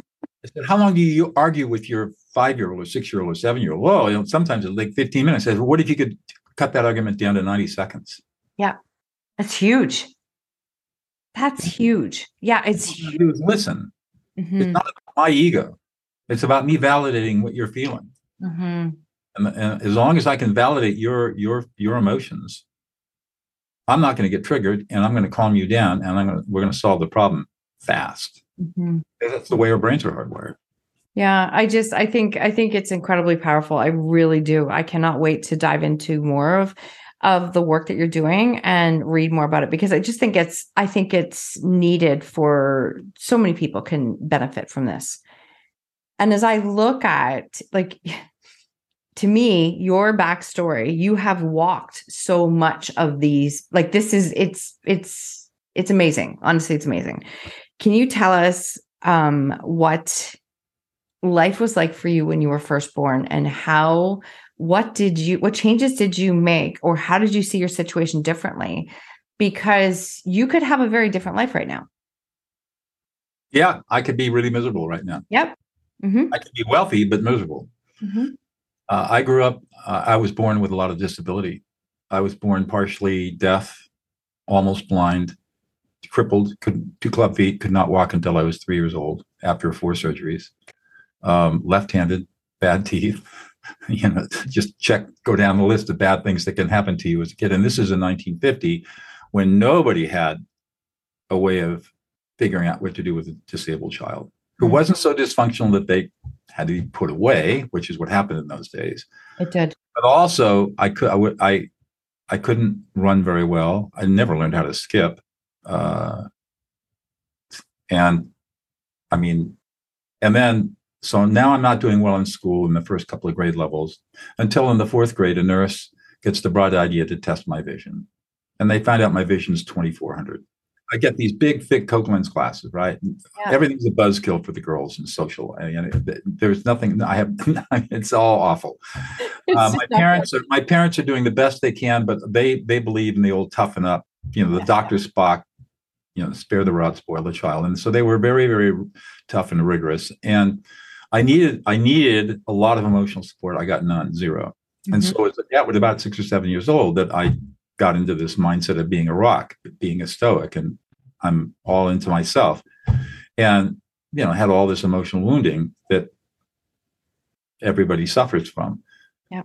I said, "How long do you argue with your five year old or six year old or seven year old. Well, you know, sometimes it's like 15 minutes. I said, well, what if you could cut that argument down to 90 seconds? Yeah. That's huge. That's huge. Yeah. It's huge. Listen, mm-hmm. it's not about my ego. It's about me validating what you're feeling. Mm-hmm. And, and as long as I can validate your your your emotions, I'm not going to get triggered, and I'm going to calm you down, and I'm going to, we're going to solve the problem fast. Mm-hmm. That's the way our brains are hardwired. Yeah, I just I think I think it's incredibly powerful. I really do. I cannot wait to dive into more of of the work that you're doing and read more about it because I just think it's I think it's needed for so many people can benefit from this. And as I look at like to me, your backstory, you have walked so much of these. Like this is it's it's it's amazing. Honestly, it's amazing. Can you tell us um what life was like for you when you were first born and how what did you what changes did you make or how did you see your situation differently because you could have a very different life right now yeah i could be really miserable right now yep mm-hmm. i could be wealthy but miserable mm-hmm. Uh, I grew up, uh, I was born with a lot of disability. I was born partially deaf, almost blind, crippled, could two club feet, could not walk until I was three years old after four surgeries. Um, left-handed, bad teeth. you know, just check, go down the list of bad things that can happen to you as a kid. And this is in 1950 when nobody had a way of figuring out what to do with a disabled child who wasn't so dysfunctional that they had to be put away, which is what happened in those days. It did. But also, I could, I would, I, I couldn't run very well. I never learned how to skip. Uh, and I mean, and then so now I'm not doing well in school in the first couple of grade levels until in the fourth grade, a nurse gets the bright idea to test my vision. And they find out my vision is 2400. I get these big, thick Coke lens glasses, right? Yeah. Everything's a buzzkill for the girls in social. I mean, there's nothing. I have. it's all awful. Uh, my parents are my parents are doing the best they can, but they they believe in the old toughen up. You know, the yeah. Doctor Spock. You know, spare the rod, spoil the child, and so they were very, very tough and rigorous. And I needed I needed a lot of emotional support. I got none, 0 mm-hmm. And so it's yeah, with about six or seven years old that I got into this mindset of being a rock, being a stoic, and I'm all into myself. And you know, had all this emotional wounding that everybody suffers from. Yeah.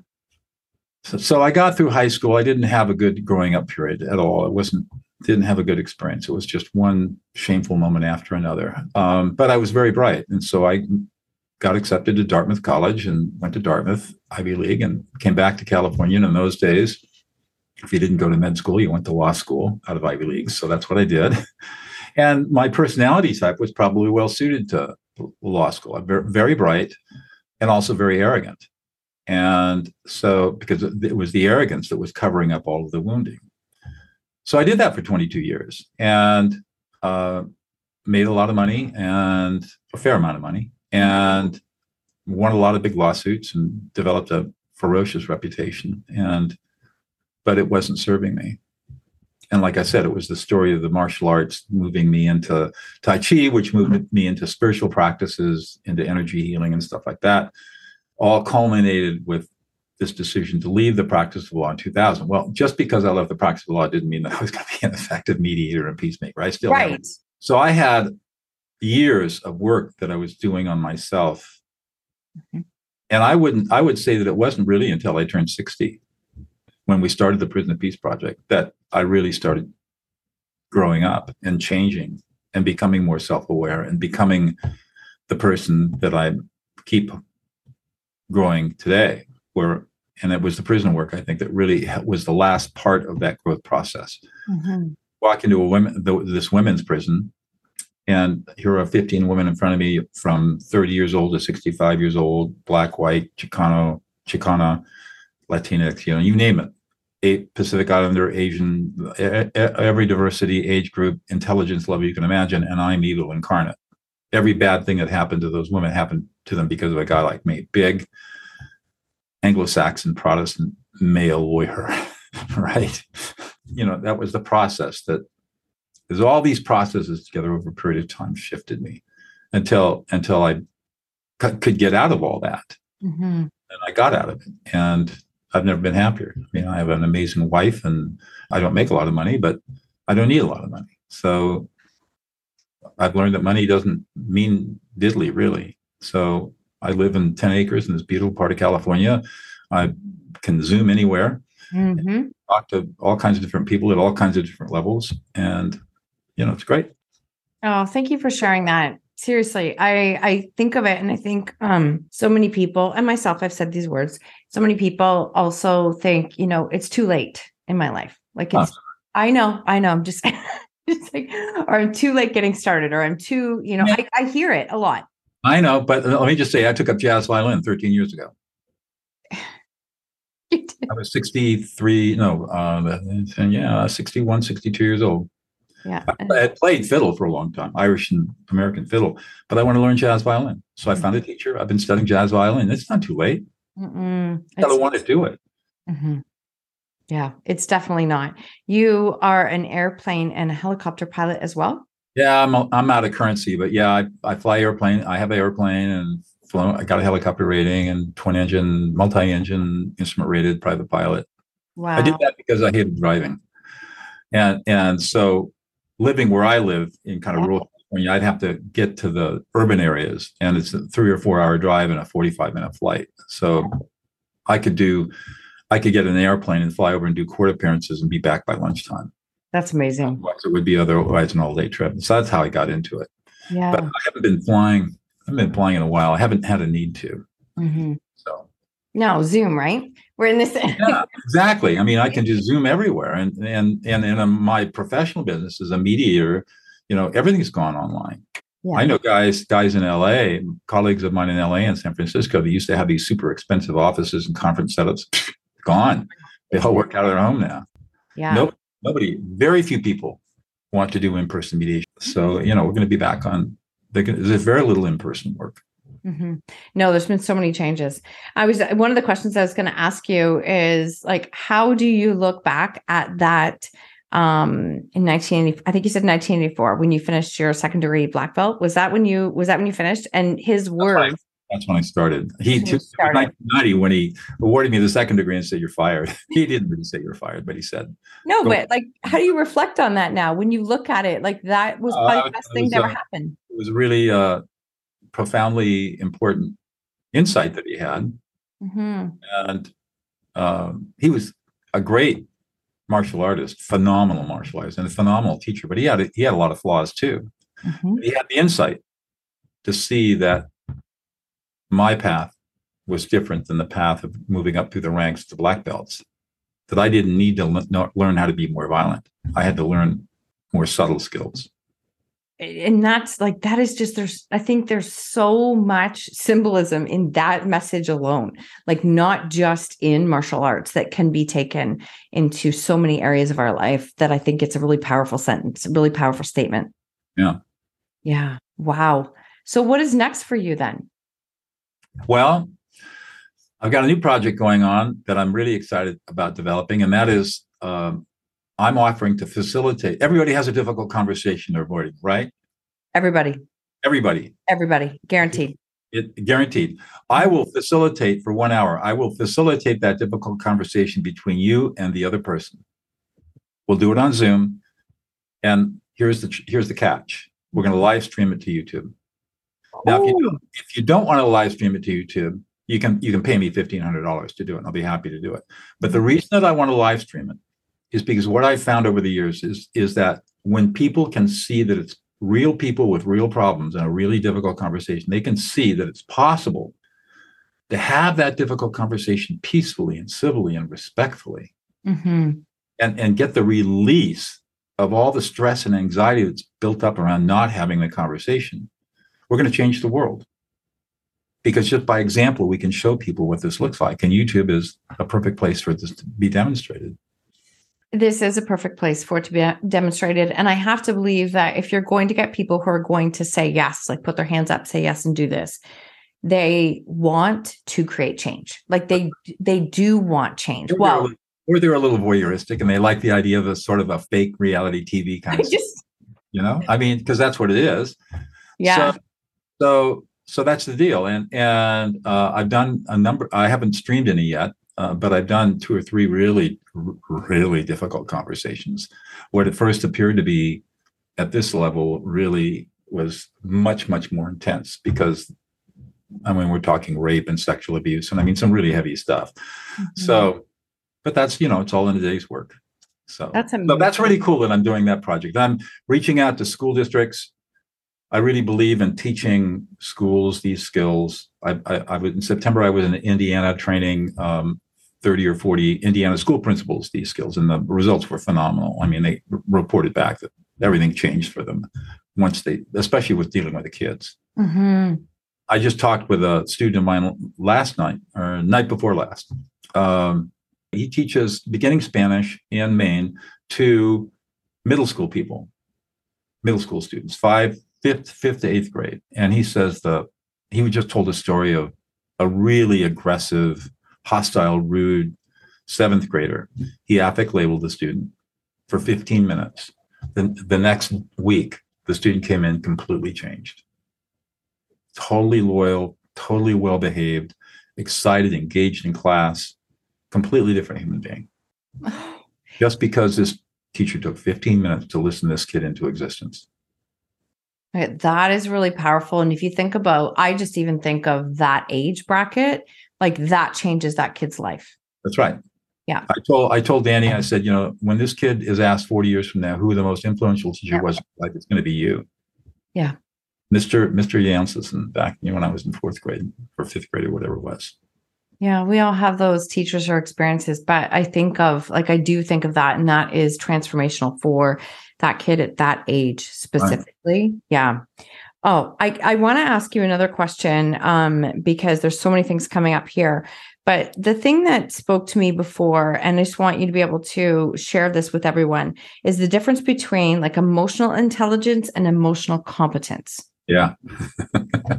So, so I got through high school. I didn't have a good growing up period at all. It wasn't didn't have a good experience. It was just one shameful moment after another. Um, but I was very bright, and so I got accepted to Dartmouth College and went to Dartmouth Ivy League and came back to California. And in those days, if you didn't go to med school, you went to law school out of Ivy League. So that's what I did. And my personality type was probably well suited to law school. I'm very, bright and also very arrogant. And so, because it was the arrogance that was covering up all of the wounding. So I did that for 22 years and uh, made a lot of money and a fair amount of money and won a lot of big lawsuits and developed a ferocious reputation. And but it wasn't serving me. And like I said, it was the story of the martial arts moving me into Tai Chi, which moved me into spiritual practices, into energy healing and stuff like that. All culminated with this decision to leave the practice of law in 2000. Well, just because I left the practice of law didn't mean that I was going to be an effective mediator and peacemaker. I still right. So I had years of work that I was doing on myself. Mm-hmm. And I wouldn't I would say that it wasn't really until I turned 60 when we started the Prison of Peace project that I really started growing up and changing and becoming more self-aware and becoming the person that I keep growing today where and it was the prison work I think that really was the last part of that growth process. Mm-hmm. Walk into a women this women's prison and here are 15 women in front of me from 30 years old to 65 years old, black, white, Chicano, Chicana, Latinx, you know, you name it. A Pacific Islander, Asian, every diversity, age group, intelligence level you can imagine, and I'm evil incarnate. Every bad thing that happened to those women happened to them because of a guy like me, big Anglo-Saxon Protestant male lawyer, right? You know, that was the process that because all these processes together over a period of time shifted me until until I c- could get out of all that, mm-hmm. and I got out of it, and I've never been happier. I mean, I have an amazing wife, and I don't make a lot of money, but I don't need a lot of money. So I've learned that money doesn't mean diddly, really. So I live in 10 acres in this beautiful part of California. I can zoom anywhere, mm-hmm. talk to all kinds of different people at all kinds of different levels. And you know, it's great. Oh, thank you for sharing that. Seriously, I I think of it and I think um so many people and myself I've said these words. So many people also think, you know, it's too late in my life. Like it's I know, I know. I'm just it's like or I'm too late getting started or I'm too, you know, I, I hear it a lot. I know, but let me just say I took up jazz violin 13 years ago. I was 63, no, uh, yeah, 61, 62 years old. Yeah. I, I played fiddle for a long time, Irish and American fiddle, but I want to learn jazz violin. So I found a mm-hmm. teacher. I've been studying jazz violin. It's not too late. Mm-mm. I don't want to do it. Mm-hmm. Yeah, it's definitely not. You are an airplane and a helicopter pilot as well. Yeah, I'm I'm out of currency, but yeah, I, I fly airplane. I have an airplane and flown. I got a helicopter rating and twin engine, multi engine, instrument rated private pilot. Wow. I did that because I hated driving, and and so living where I live in kind of rural California, I'd have to get to the urban areas, and it's a three or four hour drive and a forty five minute flight. So I could do, I could get an airplane and fly over and do court appearances and be back by lunchtime. That's amazing. Otherwise, it would be otherwise an all day trip. So that's how I got into it. Yeah. But I haven't been flying. I've been flying in a while. I haven't had a need to. Mm-hmm. So No, Zoom, right? We're in this. yeah, exactly. I mean, I can just zoom everywhere, and and and in um, my professional business as a mediator, you know, everything's gone online. Yeah. I know guys guys in LA, colleagues of mine in LA and San Francisco, they used to have these super expensive offices and conference setups. Gone. They all work out of their home now. yeah. Nope. Nobody. Very few people want to do in-person mediation. So you know, we're going to be back on. There's very little in-person work. Hmm No, there's been so many changes. I was one of the questions I was going to ask you is like, how do you look back at that um in 1980 i think you said 1984 when you finished your secondary black belt was that when you was that when you finished and his words That's when I started. He took started. 1990 when he awarded me the second degree and said you're fired. he didn't really say you're fired, but he said no but like how do you reflect on that now when you look at it like that was probably Uh, the best thing that ever uh, happened it was really a profoundly important insight that he had, hmm and um, he was a great martial artist, phenomenal martial artist, and a phenomenal teacher. But he had a, he had a lot of flaws too. hmm he had the insight to see that my path was different than the path of moving up through the ranks to black belts that i didn't need to le- learn how to be more violent i had to learn more subtle skills and that's like that is just there's i think there's so much symbolism in that message alone like not just in martial arts that can be taken into so many areas of our life that i think it's a really powerful sentence a really powerful statement. Yeah. yeah. Wow. So what is next for you then? Well i've got a new project going on that i'm really excited about developing and that is um, i'm offering to facilitate everybody has a difficult conversation they're avoiding right everybody everybody everybody guaranteed It guaranteed. I will facilitate for one hour. I will facilitate that difficult conversation between you and the other person. We'll do it on Zoom. And here's the here's the catch. We're going to live stream it to YouTube. Now, if you, don't, if you don't want to live stream it to YouTube, you can you can pay me fifteen hundred dollars to do it, and I'll be happy to do it. But the reason that I want to live stream it is because what I've found over the years is is that when people can see that it's real people with real problems and a really difficult conversation, they can see that it's possible to have that difficult conversation peacefully and civilly and respectfully hmm and, and get the release of all the stress and anxiety that's built up around not having the conversation. We're going to change the world. Because just by example, we can show people what this looks like. And YouTube is a perfect place for this to be demonstrated. This is a perfect place for it to be demonstrated. And I have to believe that if you're going to get people who are going to say yes, like put their hands up, say yes, and do this, they want to create change. Like they they do want change. Or they're Well, or they're a little voyeuristic and they like the idea of a sort of a fake reality TV kind of stuff, you know? I mean, because that's what it is. yeah. So, so, so that's the deal. And and uh, I've done a number. I haven't streamed any yet, uh, but I've done two or three really, really difficult conversations. What at first appeared to be at this level really was much, much more intense because. I mean, we're talking rape and sexual abuse, and I mean some really heavy stuff. Mhm. So, but that's you know, it's all in a day's work. So That's amazing. so that's really cool that I'm doing that project. I'm reaching out to school districts. I really believe in teaching schools these skills. I, I, I was in September. I was in Indiana training um, 30 or 40 Indiana school principals these skills, and the results were phenomenal. I mean, they r- reported back that everything changed for them once they, especially with dealing with the kids. Mhm. I just talked with a student of mine last night or night before last. Um, he teaches beginning Spanish in Maine to middle school people, middle school students, five, fifth, fifth to eighth grade. And he says the he just told a story of a really aggressive, hostile, rude seventh grader. He affect labeled the student for 15 minutes. Then the next week, the student came in completely changed totally loyal, totally well behaved, excited, engaged in class, completely different human being. Just because this teacher took 15 minutes to listen this kid into existence. Right. That is really powerful. And if you think about, I just even think of that age bracket, like that changes that kid's life. That's right. Yeah. I told I told Danny, I said, you know, when this kid is asked 40 years from now who the most influential teacher yeah. was, like it's going to be you. Yeah. Mr. Mr. Jansen back you know, when I was in fourth grade or fifth grade or whatever it was. Yeah, we all have those teachers or experiences, but I think of like I do think of that, and that is transformational for that kid at that age specifically. Right. Yeah. Oh, I, I want to ask you another question um, because there's so many things coming up here. But the thing that spoke to me before, and I just want you to be able to share this with everyone, is the difference between like emotional intelligence and emotional competence. Yeah.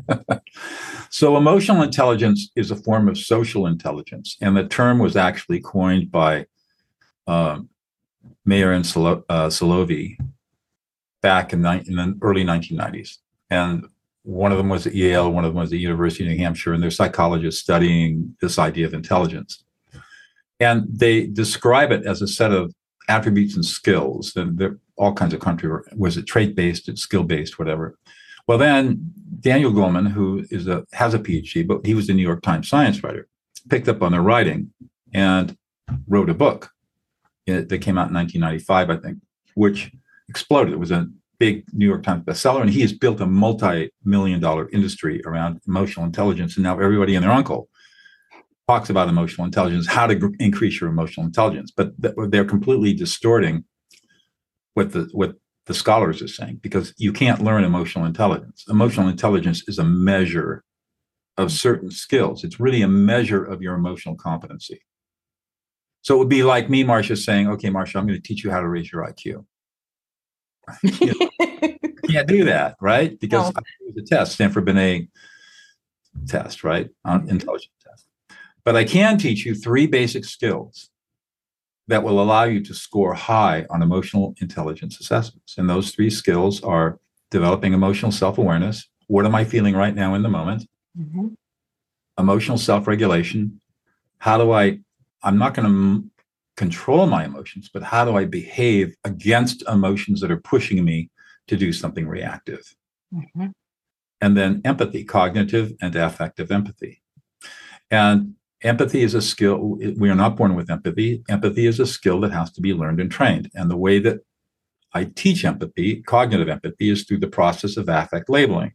so, emotional intelligence is a form of social intelligence. And the term was actually coined by um, Mayer and Solo- uh, Salovey back in, ni- in the early 1990s. And one of them was at Yale, one of them was at the University of New Hampshire, and they're psychologists studying this idea of intelligence. And they describe it as a set of attributes and skills. And all kinds of country was it trait based, it's skill based, whatever. Well, then Daniel Goleman, who is a has a PhD, but he was the New York Times science writer, picked up on their writing and wrote a book that came out in 1995, I think, which exploded. It was a big New York Times bestseller, and he has built a multi-million dollar industry around emotional intelligence. And now everybody and their uncle talks about emotional intelligence, how to gr- increase your emotional intelligence, but th- they're completely distorting what the what the scholars are saying because you can't learn emotional intelligence. Emotional intelligence is a measure of certain skills. It's really a measure of your emotional competency. So it would be like me, Marcia, saying, "Okay, Marcia, I'm going to teach you how to raise your IQ." you know, can't do that, right? Because no. the test, Stanford Binet test, right? On intelligence test. But I can teach you three basic skills that will allow you to score high on emotional intelligence assessments. And those three skills are developing emotional self awareness. What am I feeling right now in the moment? Mm-hmm. Emotional self regulation. How do I, I'm not going to control my emotions, but how do I behave against emotions that are pushing me to do something reactive? Mm-hmm. And then empathy, cognitive and affective empathy. And empathy is a skill. We are not born with empathy. Empathy is a skill that has to be learned and trained. And the way that I teach empathy, cognitive empathy, is through the process of affect labeling.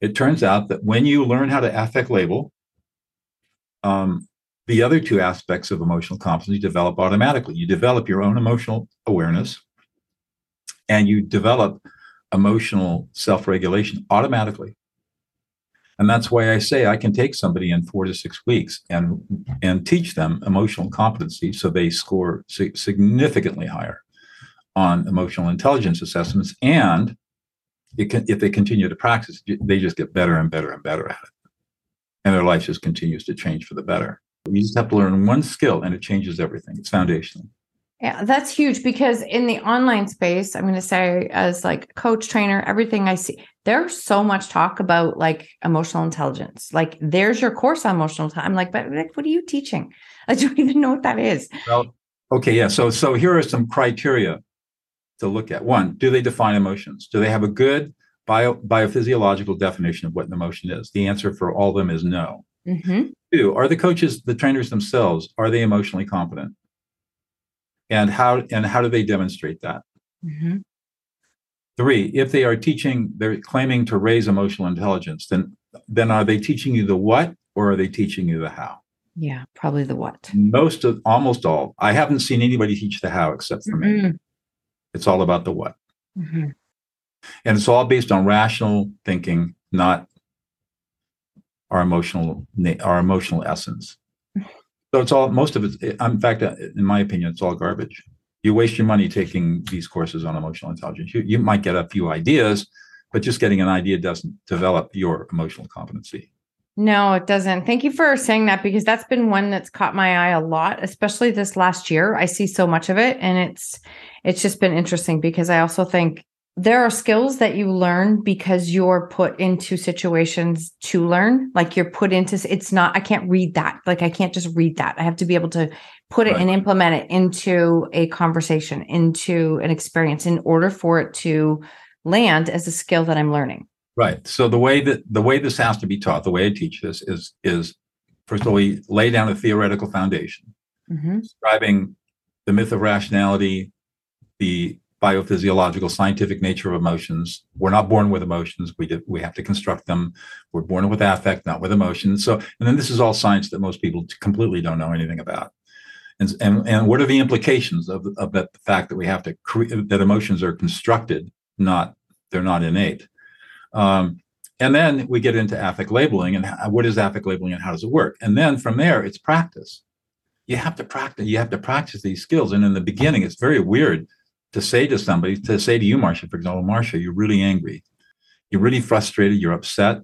It turns out that when you learn how to affect label, um, the other two aspects of emotional competency develop automatically. You develop your own emotional awareness and you develop emotional self regulation automatically and that's why I say I can take somebody in four to six weeks and and teach them emotional competency so they score significantly higher on emotional intelligence assessments. And can, if they continue to practice, they just get better and better and better at it. And their life just continues to change for the better. You just have to learn one skill and it changes everything. It's foundational. Yeah, that's huge because in the online space, I'm going to say, as like coach, trainer, everything I see, there's so much talk about like emotional intelligence. Like, there's your course on emotional. I'm like, but like, what are you teaching? I don't even know what that is. Well, okay, yeah. So, so here are some criteria to look at. One, do they define emotions? Do they have a good bio biophysiological definition of what an emotion is? The answer for all of them is no. Mm-hmm. Two, are the coaches, the trainers themselves, are they emotionally competent? and how and how do they demonstrate that mm-hmm. three if they are teaching they're claiming to raise emotional intelligence then then are they teaching you the what or are they teaching you the how yeah probably the what most of almost all i haven't seen anybody teach the how except for mm-hmm. me it's all about the what mm-hmm. and it's all based on rational thinking not our emotional our emotional essence so it's all most of it. In fact, in my opinion, it's all garbage. You waste your money taking these courses on emotional intelligence. You, you might get a few ideas, but just getting an idea doesn't develop your emotional competency. No, it doesn't. Thank you for saying that because that's been one that's caught my eye a lot, especially this last year. I see so much of it and it's it's just been interesting because I also think there are skills that you learn because you're put into situations to learn. Like you're put into it's not i can't read that. Like i can't just read that. I have to be able to put it right. and implement it into a conversation into an experience in order for it to land as a skill that i'm learning. Right. So the way that the way this has to be taught the way i teach this is is first of all we lay down a theoretical foundation. Mm-hmm. describing the myth of rationality the biophysiological scientific nature of emotions. We're not born with emotions. We do, we have to construct them. We're born with affect, not with emotions. So, and then this is all science that most people completely don't know anything about. And and, and what are the implications of of that the fact that we have to create that emotions are constructed, not they're not innate. Um, and then we get into affect labeling and how, what is affect labeling and how does it work? And then from there, it's practice. You have to practice. You have to practice these skills. And in the beginning, it's very weird to say to somebody, to say to you, Marcia, for example, Marcia, you're really angry. You're really frustrated. You're upset.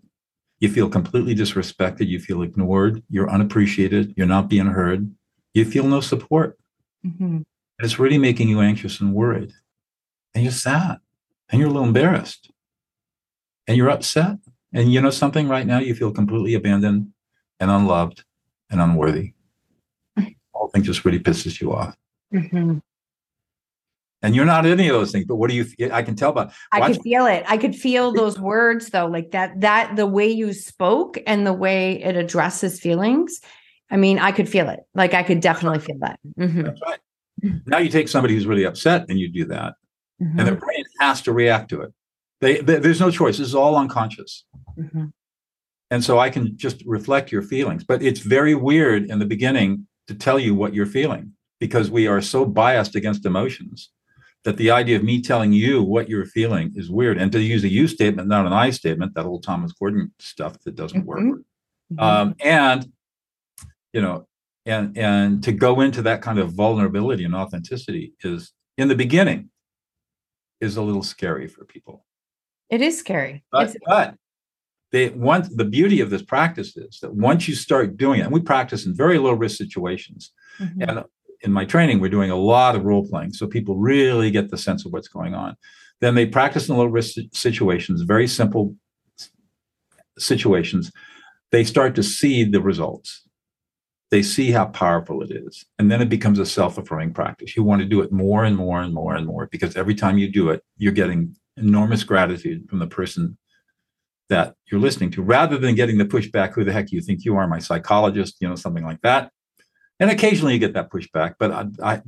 You feel completely disrespected. You feel ignored. You're unappreciated. You're not being heard. You feel no support. Mm-hmm. And it's really making you anxious and worried. And you're sad. And you're a little embarrassed. And you're upset. And you know something right now? You feel completely abandoned and unloved and unworthy. All things just really pisses you off. Mm-hmm and you're not any of those things but what do you i can tell by i could feel it. I could feel those words though like that that the way you spoke and the way it addresses feelings. I mean i could feel it. Like i could definitely feel that. Mm-hmm. that's right. Now you take somebody who's really upset and you do that mm-hmm. and their brain has to react to it. They, they, there's no choice. This is all unconscious. Mm-hmm. and so i can just reflect your feelings but it's very weird in the beginning to tell you what you're feeling because we are so biased against emotions that the idea of me telling you what you're feeling is weird. And to use a you statement, not an I statement, that old Thomas Gordon stuff that doesn't mm-hmm. work. Mm-hmm. Um, and you know, and and to go into that kind of vulnerability and authenticity is in the beginning is a little scary for people. It is scary. But, but they once the beauty of this practice is that once you start doing it, and we practice in very low risk situations, mm-hmm. and in my training, we're doing a lot of role playing. So people really get the sense of what's going on. Then they practice in low risk situations, very simple situations. They start to see the results. They see how powerful it is. And then it becomes a self affirming practice. You want to do it more and more and more and more because every time you do it, you're getting enormous gratitude from the person that you're listening to rather than getting the pushback who the heck you think you are my psychologist you know something like that and occasionally you get that pushback but I, I,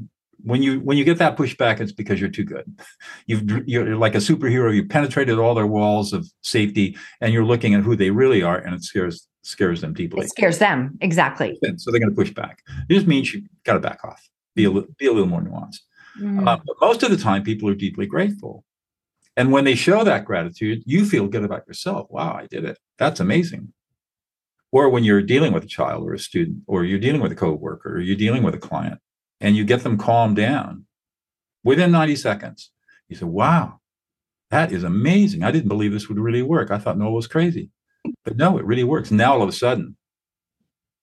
when you when you get that pushback it's because you're too good. You've you're like a superhero you penetrated all their walls of safety and you're looking at who they really are and it scares scares them deeply. It scares them exactly. So they're going to push back. It just means you got to back off be a, be a little more nuanced. Mm. uh, but most of the time people are deeply grateful. And when they show that gratitude you feel good about yourself. Wow i did it. That's amazing or when you're dealing with a child or a student, or you're dealing with a coworker, or you're dealing with a client, and you get them calmed down within 90 seconds, you say, wow, that is amazing. I didn't believe this would really work. I thought Noll was crazy. But no, it really works. Now all of a sudden,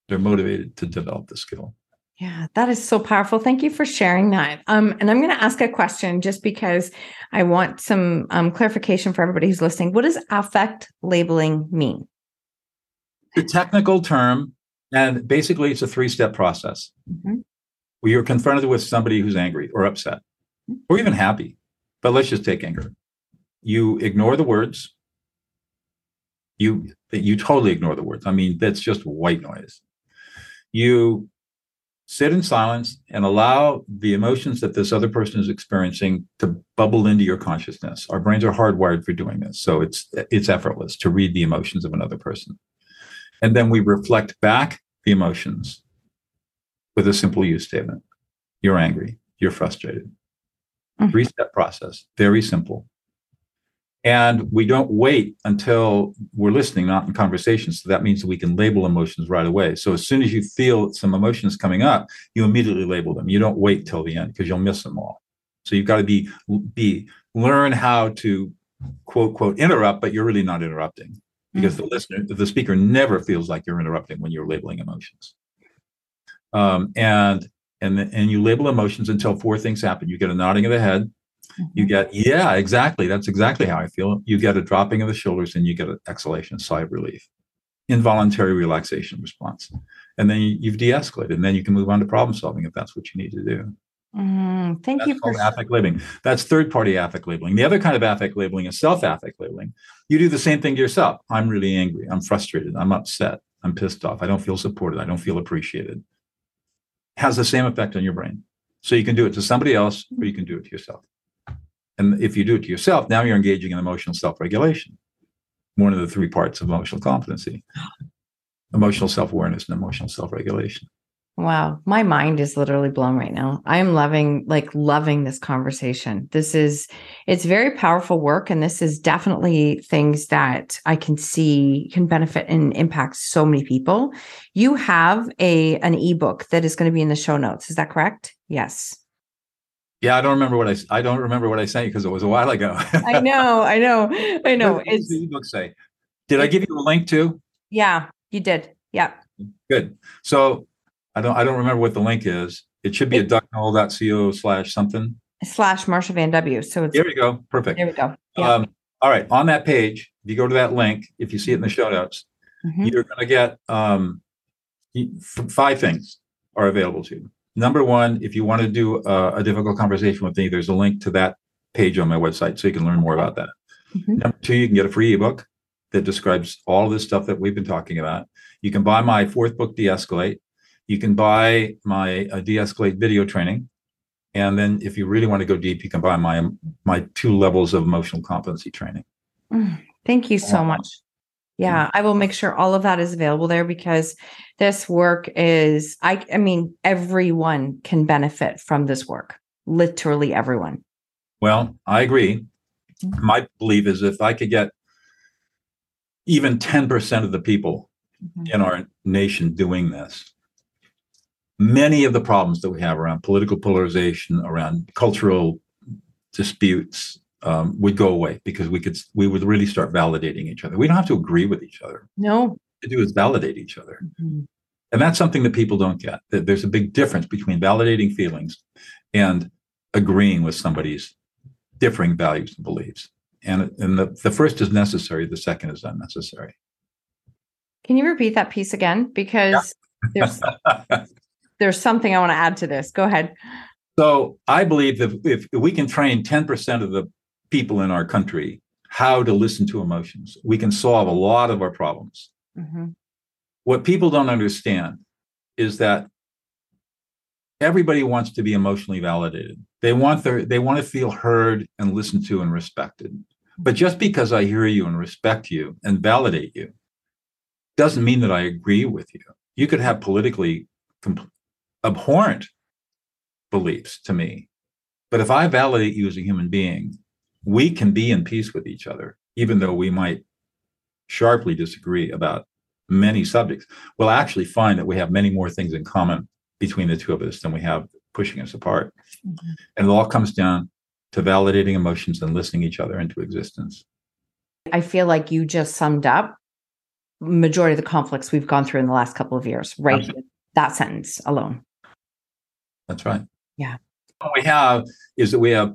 they're motivated to develop the skill. Yeah, that is so powerful. Thank you for sharing that. Um, and I'm going to ask a question just because I want some um, clarification for everybody who's listening. What does affect labeling mean? The technical term, and basically it's a three-step process. Mm-hmm. Where you're confronted with somebody who's angry or upset, mm-hmm. or even happy. But let's just take anger. You ignore the words. You you totally ignore the words. I mean, that's just white noise. You sit in silence and allow the emotions that this other person is experiencing to bubble into your consciousness. Our brains are hardwired for doing this, so it's it's effortless to read the emotions of another person. And then we reflect back the emotions with a simple you statement. You're angry. You're frustrated. Mm-hmm. Three step process, very simple. And we don't wait until we're listening, not in conversation. So that means that we can label emotions right away. So as soon as you feel some emotions coming up, you immediately label them. You don't wait till the end because you'll miss them all. So you've got to be be learn how to quote quote interrupt, but you're really not interrupting because mm-hmm. the listener, the speaker never feels like you're interrupting when you're labeling emotions. Um, and and and you label emotions until four things happen. You get a nodding of the head, You get, yeah, exactly. That's exactly how I feel. You get a dropping of the shoulders and you get an exhalation, sigh of relief, involuntary relaxation response. And then you, have de escalated. And then you can move on to problem solving if that's what you need to do. Mm, thank that's you for affect labeling. That's third party affect labeling. The other kind of affect labeling is self affect labeling. You do the same thing to yourself. I'm really angry. I'm frustrated. I'm upset. I'm pissed off. I don't feel supported. I don't feel appreciated. Has the same effect on your brain. So you can do it to somebody else or you can do it to yourself. And if you do it to yourself, now you're engaging in emotional self regulation, one of the three parts of emotional competency emotional self awareness and emotional self regulation. Wow, my mind is literally blown right now. I'm loving like loving this conversation. This is it's very powerful work and this is definitely things that I can see can benefit and impact so many people. You have a an ebook that is going to be in the show notes. Is that correct? Yes. Yeah, I don't remember what I I don't remember what I sent you because it was a while ago. I know, I know, I know. What does the ebook say? Did I give you a link too? Yeah, you did. Yeah. Good. So I don't I don't remember what the link is. It should be a dougnoll.co slash something. Slash Marsha Van W. So it's there we go. Perfect. There we go. Yeah. Um, all right. On that page, if you go to that link, if you see it in the show notes, mm-hmm. you're going to get um, five things are available to you. Number one, if you want to do a, a, difficult conversation with me, there's a link to that page on my website so you can learn more about that. Mm-hmm. Number two, you can get a free ebook that describes all of this stuff that we've been talking about. You can buy my fourth book, De Escalate. You can buy my uh, De Escalate video training. And then if you really want to go deep, you can buy my my two levels of emotional competency training. Mm, thank you so much. Yeah, I will make sure all of that is available there because this work is I I mean everyone can benefit from this work. Literally everyone. Well, I agree. Mm-hmm. My belief is if I could get even 10% of the people mm-hmm. in our nation doing this, many of the problems that we have around political polarization, around cultural disputes, um, would go away because we could we would really start validating each other. We don't have to agree with each other. No, to do is validate each other, mm-hmm. and that's something that people don't get. That there's a big difference between validating feelings and agreeing with somebody's differing values and beliefs. And and the, the first is necessary. The second is unnecessary. Can you repeat that piece again? Because yeah. there's there's something I want to add to this. Go ahead. So I believe that if we can train 10% of the people in our country how to listen to emotions. We can solve a lot of our problems. Mm-hmm. What people don't understand is that everybody wants to be emotionally validated. They want their they want to feel heard and listened to and respected. But just because I hear you and respect you and validate you doesn't mean that I agree with you. You could have politically abhorrent beliefs to me. But if I validate you as a human being we can be in peace with each other, even though we might sharply disagree about many subjects. We'll actually find that we have many more things in common between the two of us than we have pushing us apart. Mm-hmm. And it all comes down to validating emotions and listening each other into existence. I feel like you just summed up majority of the conflicts we've gone through in the last couple of years, right? Absolutely. That sentence alone. That's right. Yeah. What we have is that we have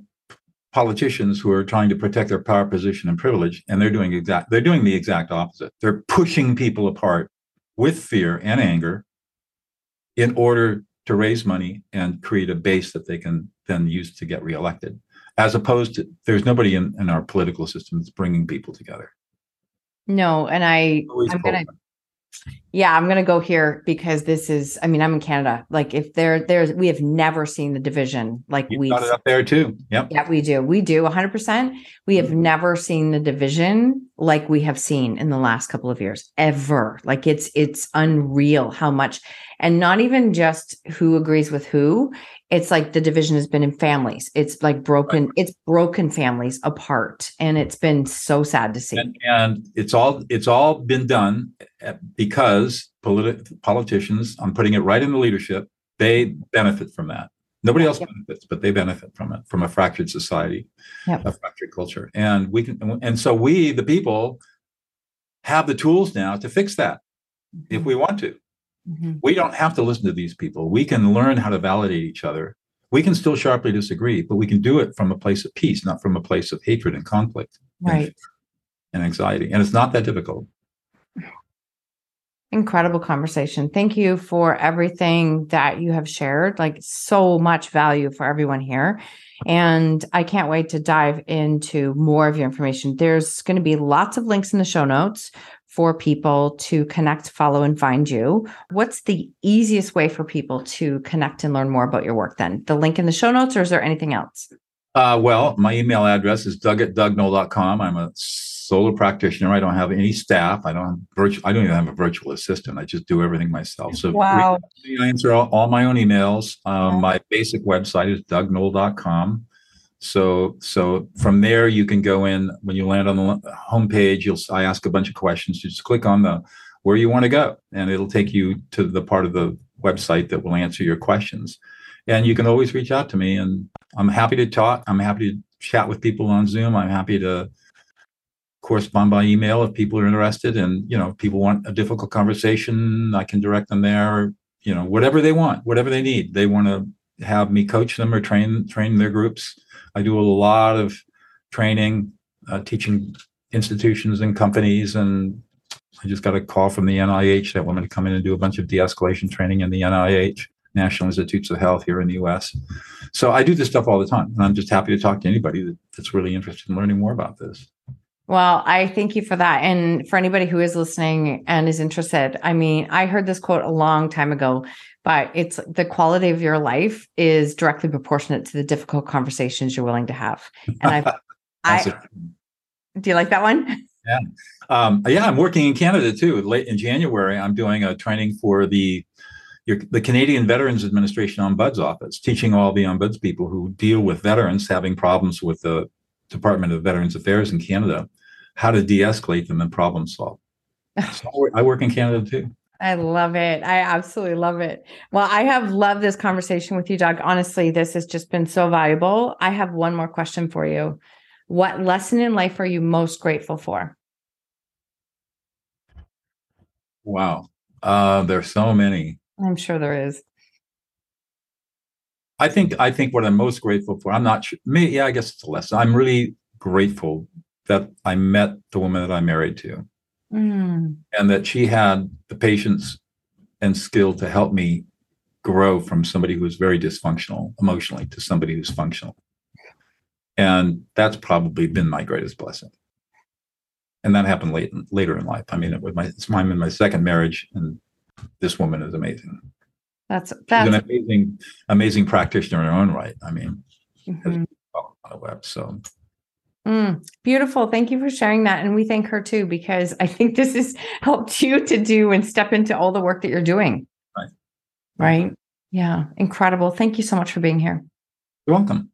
politicians who are trying to protect their power position and privilege and they're doing exact they're doing the exact opposite they're pushing people apart with fear and anger in order to raise money and create a base that they can then use to get reelected as opposed to there's nobody in, in our political system that's bringing people together no and i i'm gonna yeah, I'm gonna go here because this is. I mean, I'm in Canada. Like, if there, there's, we have never seen the division like we got it up there too. Yep. Yeah, we do. We do 100. percent We have mm-hmm. never seen the division like we have seen in the last couple of years ever. Like, it's it's unreal how much, and not even just who agrees with who it's like the division has been in families it's like broken right. it's broken families apart and it's been so sad to see and, and it's all it's all been done eh, because politi- politicians i'm putting it right in the leadership they benefit from that nobody else yep. benefits but they benefit from it from a fractured society yep. a fractured culture and we can and so we the people have the tools now to fix that mm-hmm. if we want to Mm-hmm. We don't have to listen to these people. We can learn how to validate each other we can still sharply disagree, but we can do it from a place of peace, not from a place of hatred and conflict. Right. And, and anxiety. And it's not that difficult. Incredible conversation. Thank you for everything that you have shared. Like so much value for everyone here. And I can't wait to dive into more of your information. There's going to be lots of links in the show notes for people to connect, follow, and find you. What's the easiest way for people to connect and learn more about your work then? The link in the show notes, or is there anything else? Uh, well, my email address is doug at dougnoll.com. I'm a solo practitioner. I don't have any staff. I don't have virtual. I don't even have a virtual assistant. I just do everything myself. So wow. I answer all, all my own emails. Um, My basic website is dougnoll.com. So so from there you can go in when you land on the homepage. You'll I ask a bunch of questions. You just click on the where you want to go, and it'll take you to the part of the website that will answer your questions. And you can always reach out to me, and I'm happy to talk. I'm happy to chat with people on Zoom. I'm happy to correspond by email if people are interested and you know people want a difficult conversation i can direct them there you know whatever they want whatever they need they want to have me coach them or train train their groups i do a lot of training uh, teaching institutions and companies and i just got a call from the nih that want me to come in and do a bunch of de-escalation training in the nih national institutes of health here in the us so i do this stuff all the time and i'm just happy to talk to anybody that's really interested in learning more about this well, I thank you for that. And for anybody who is listening and is interested, I mean, I heard this quote a long time ago, but it's the quality of your life is directly proportionate to the difficult conversations you're willing to have. And I've, I, do you like that one? Yeah. Um, yeah, I'm working in Canada too. Late in January, I'm doing a training for the your, the Canadian Veterans Administration Ombuds Office, teaching all the ombuds people who deal with veterans having problems with the Department of Veterans Affairs in Canada how to de-escalate them and problem solve. So I work in Canada too. I love it. I absolutely love it. Well, I have loved this conversation with you, Doug. Honestly, this has just been so valuable. I have one more question for you. What lesson in life are you most grateful for? Wow. Uh, there's so many. I'm sure there is. I think I think what I'm most grateful for. I'm not sure. Me, yeah, I guess it's a lesson. I'm really grateful that I met the woman that I'm married to, mm. and that she had the patience and skill to help me grow from somebody who was very dysfunctional emotionally to somebody who's functional. And that's probably been my greatest blessing. And that happened late later in life. I mean, it was my I'm in my second marriage, and this woman is amazing. That's that's She's an amazing, amazing practitioner in her own right. I mean, mm-hmm. on the web. So Mm, beautiful. Thank you for sharing that. And we thank her too, because I think this has helped you to do and step into all the work that you're doing. Right. Right. Yeah. Incredible. Thank you so much for being here. You're welcome.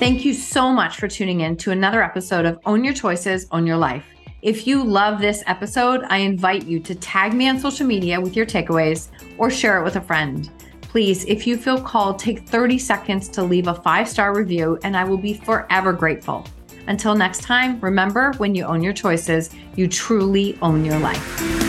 Thank you so much for tuning in to another episode of Own Your Choices, Own Your Life. If you love this episode, I invite you to tag me on social media with your takeaways or share it with a friend. Please, if you feel called, take 30 seconds to leave a five star review, and I will be forever grateful. Until next time, remember when you own your choices, you truly own your life.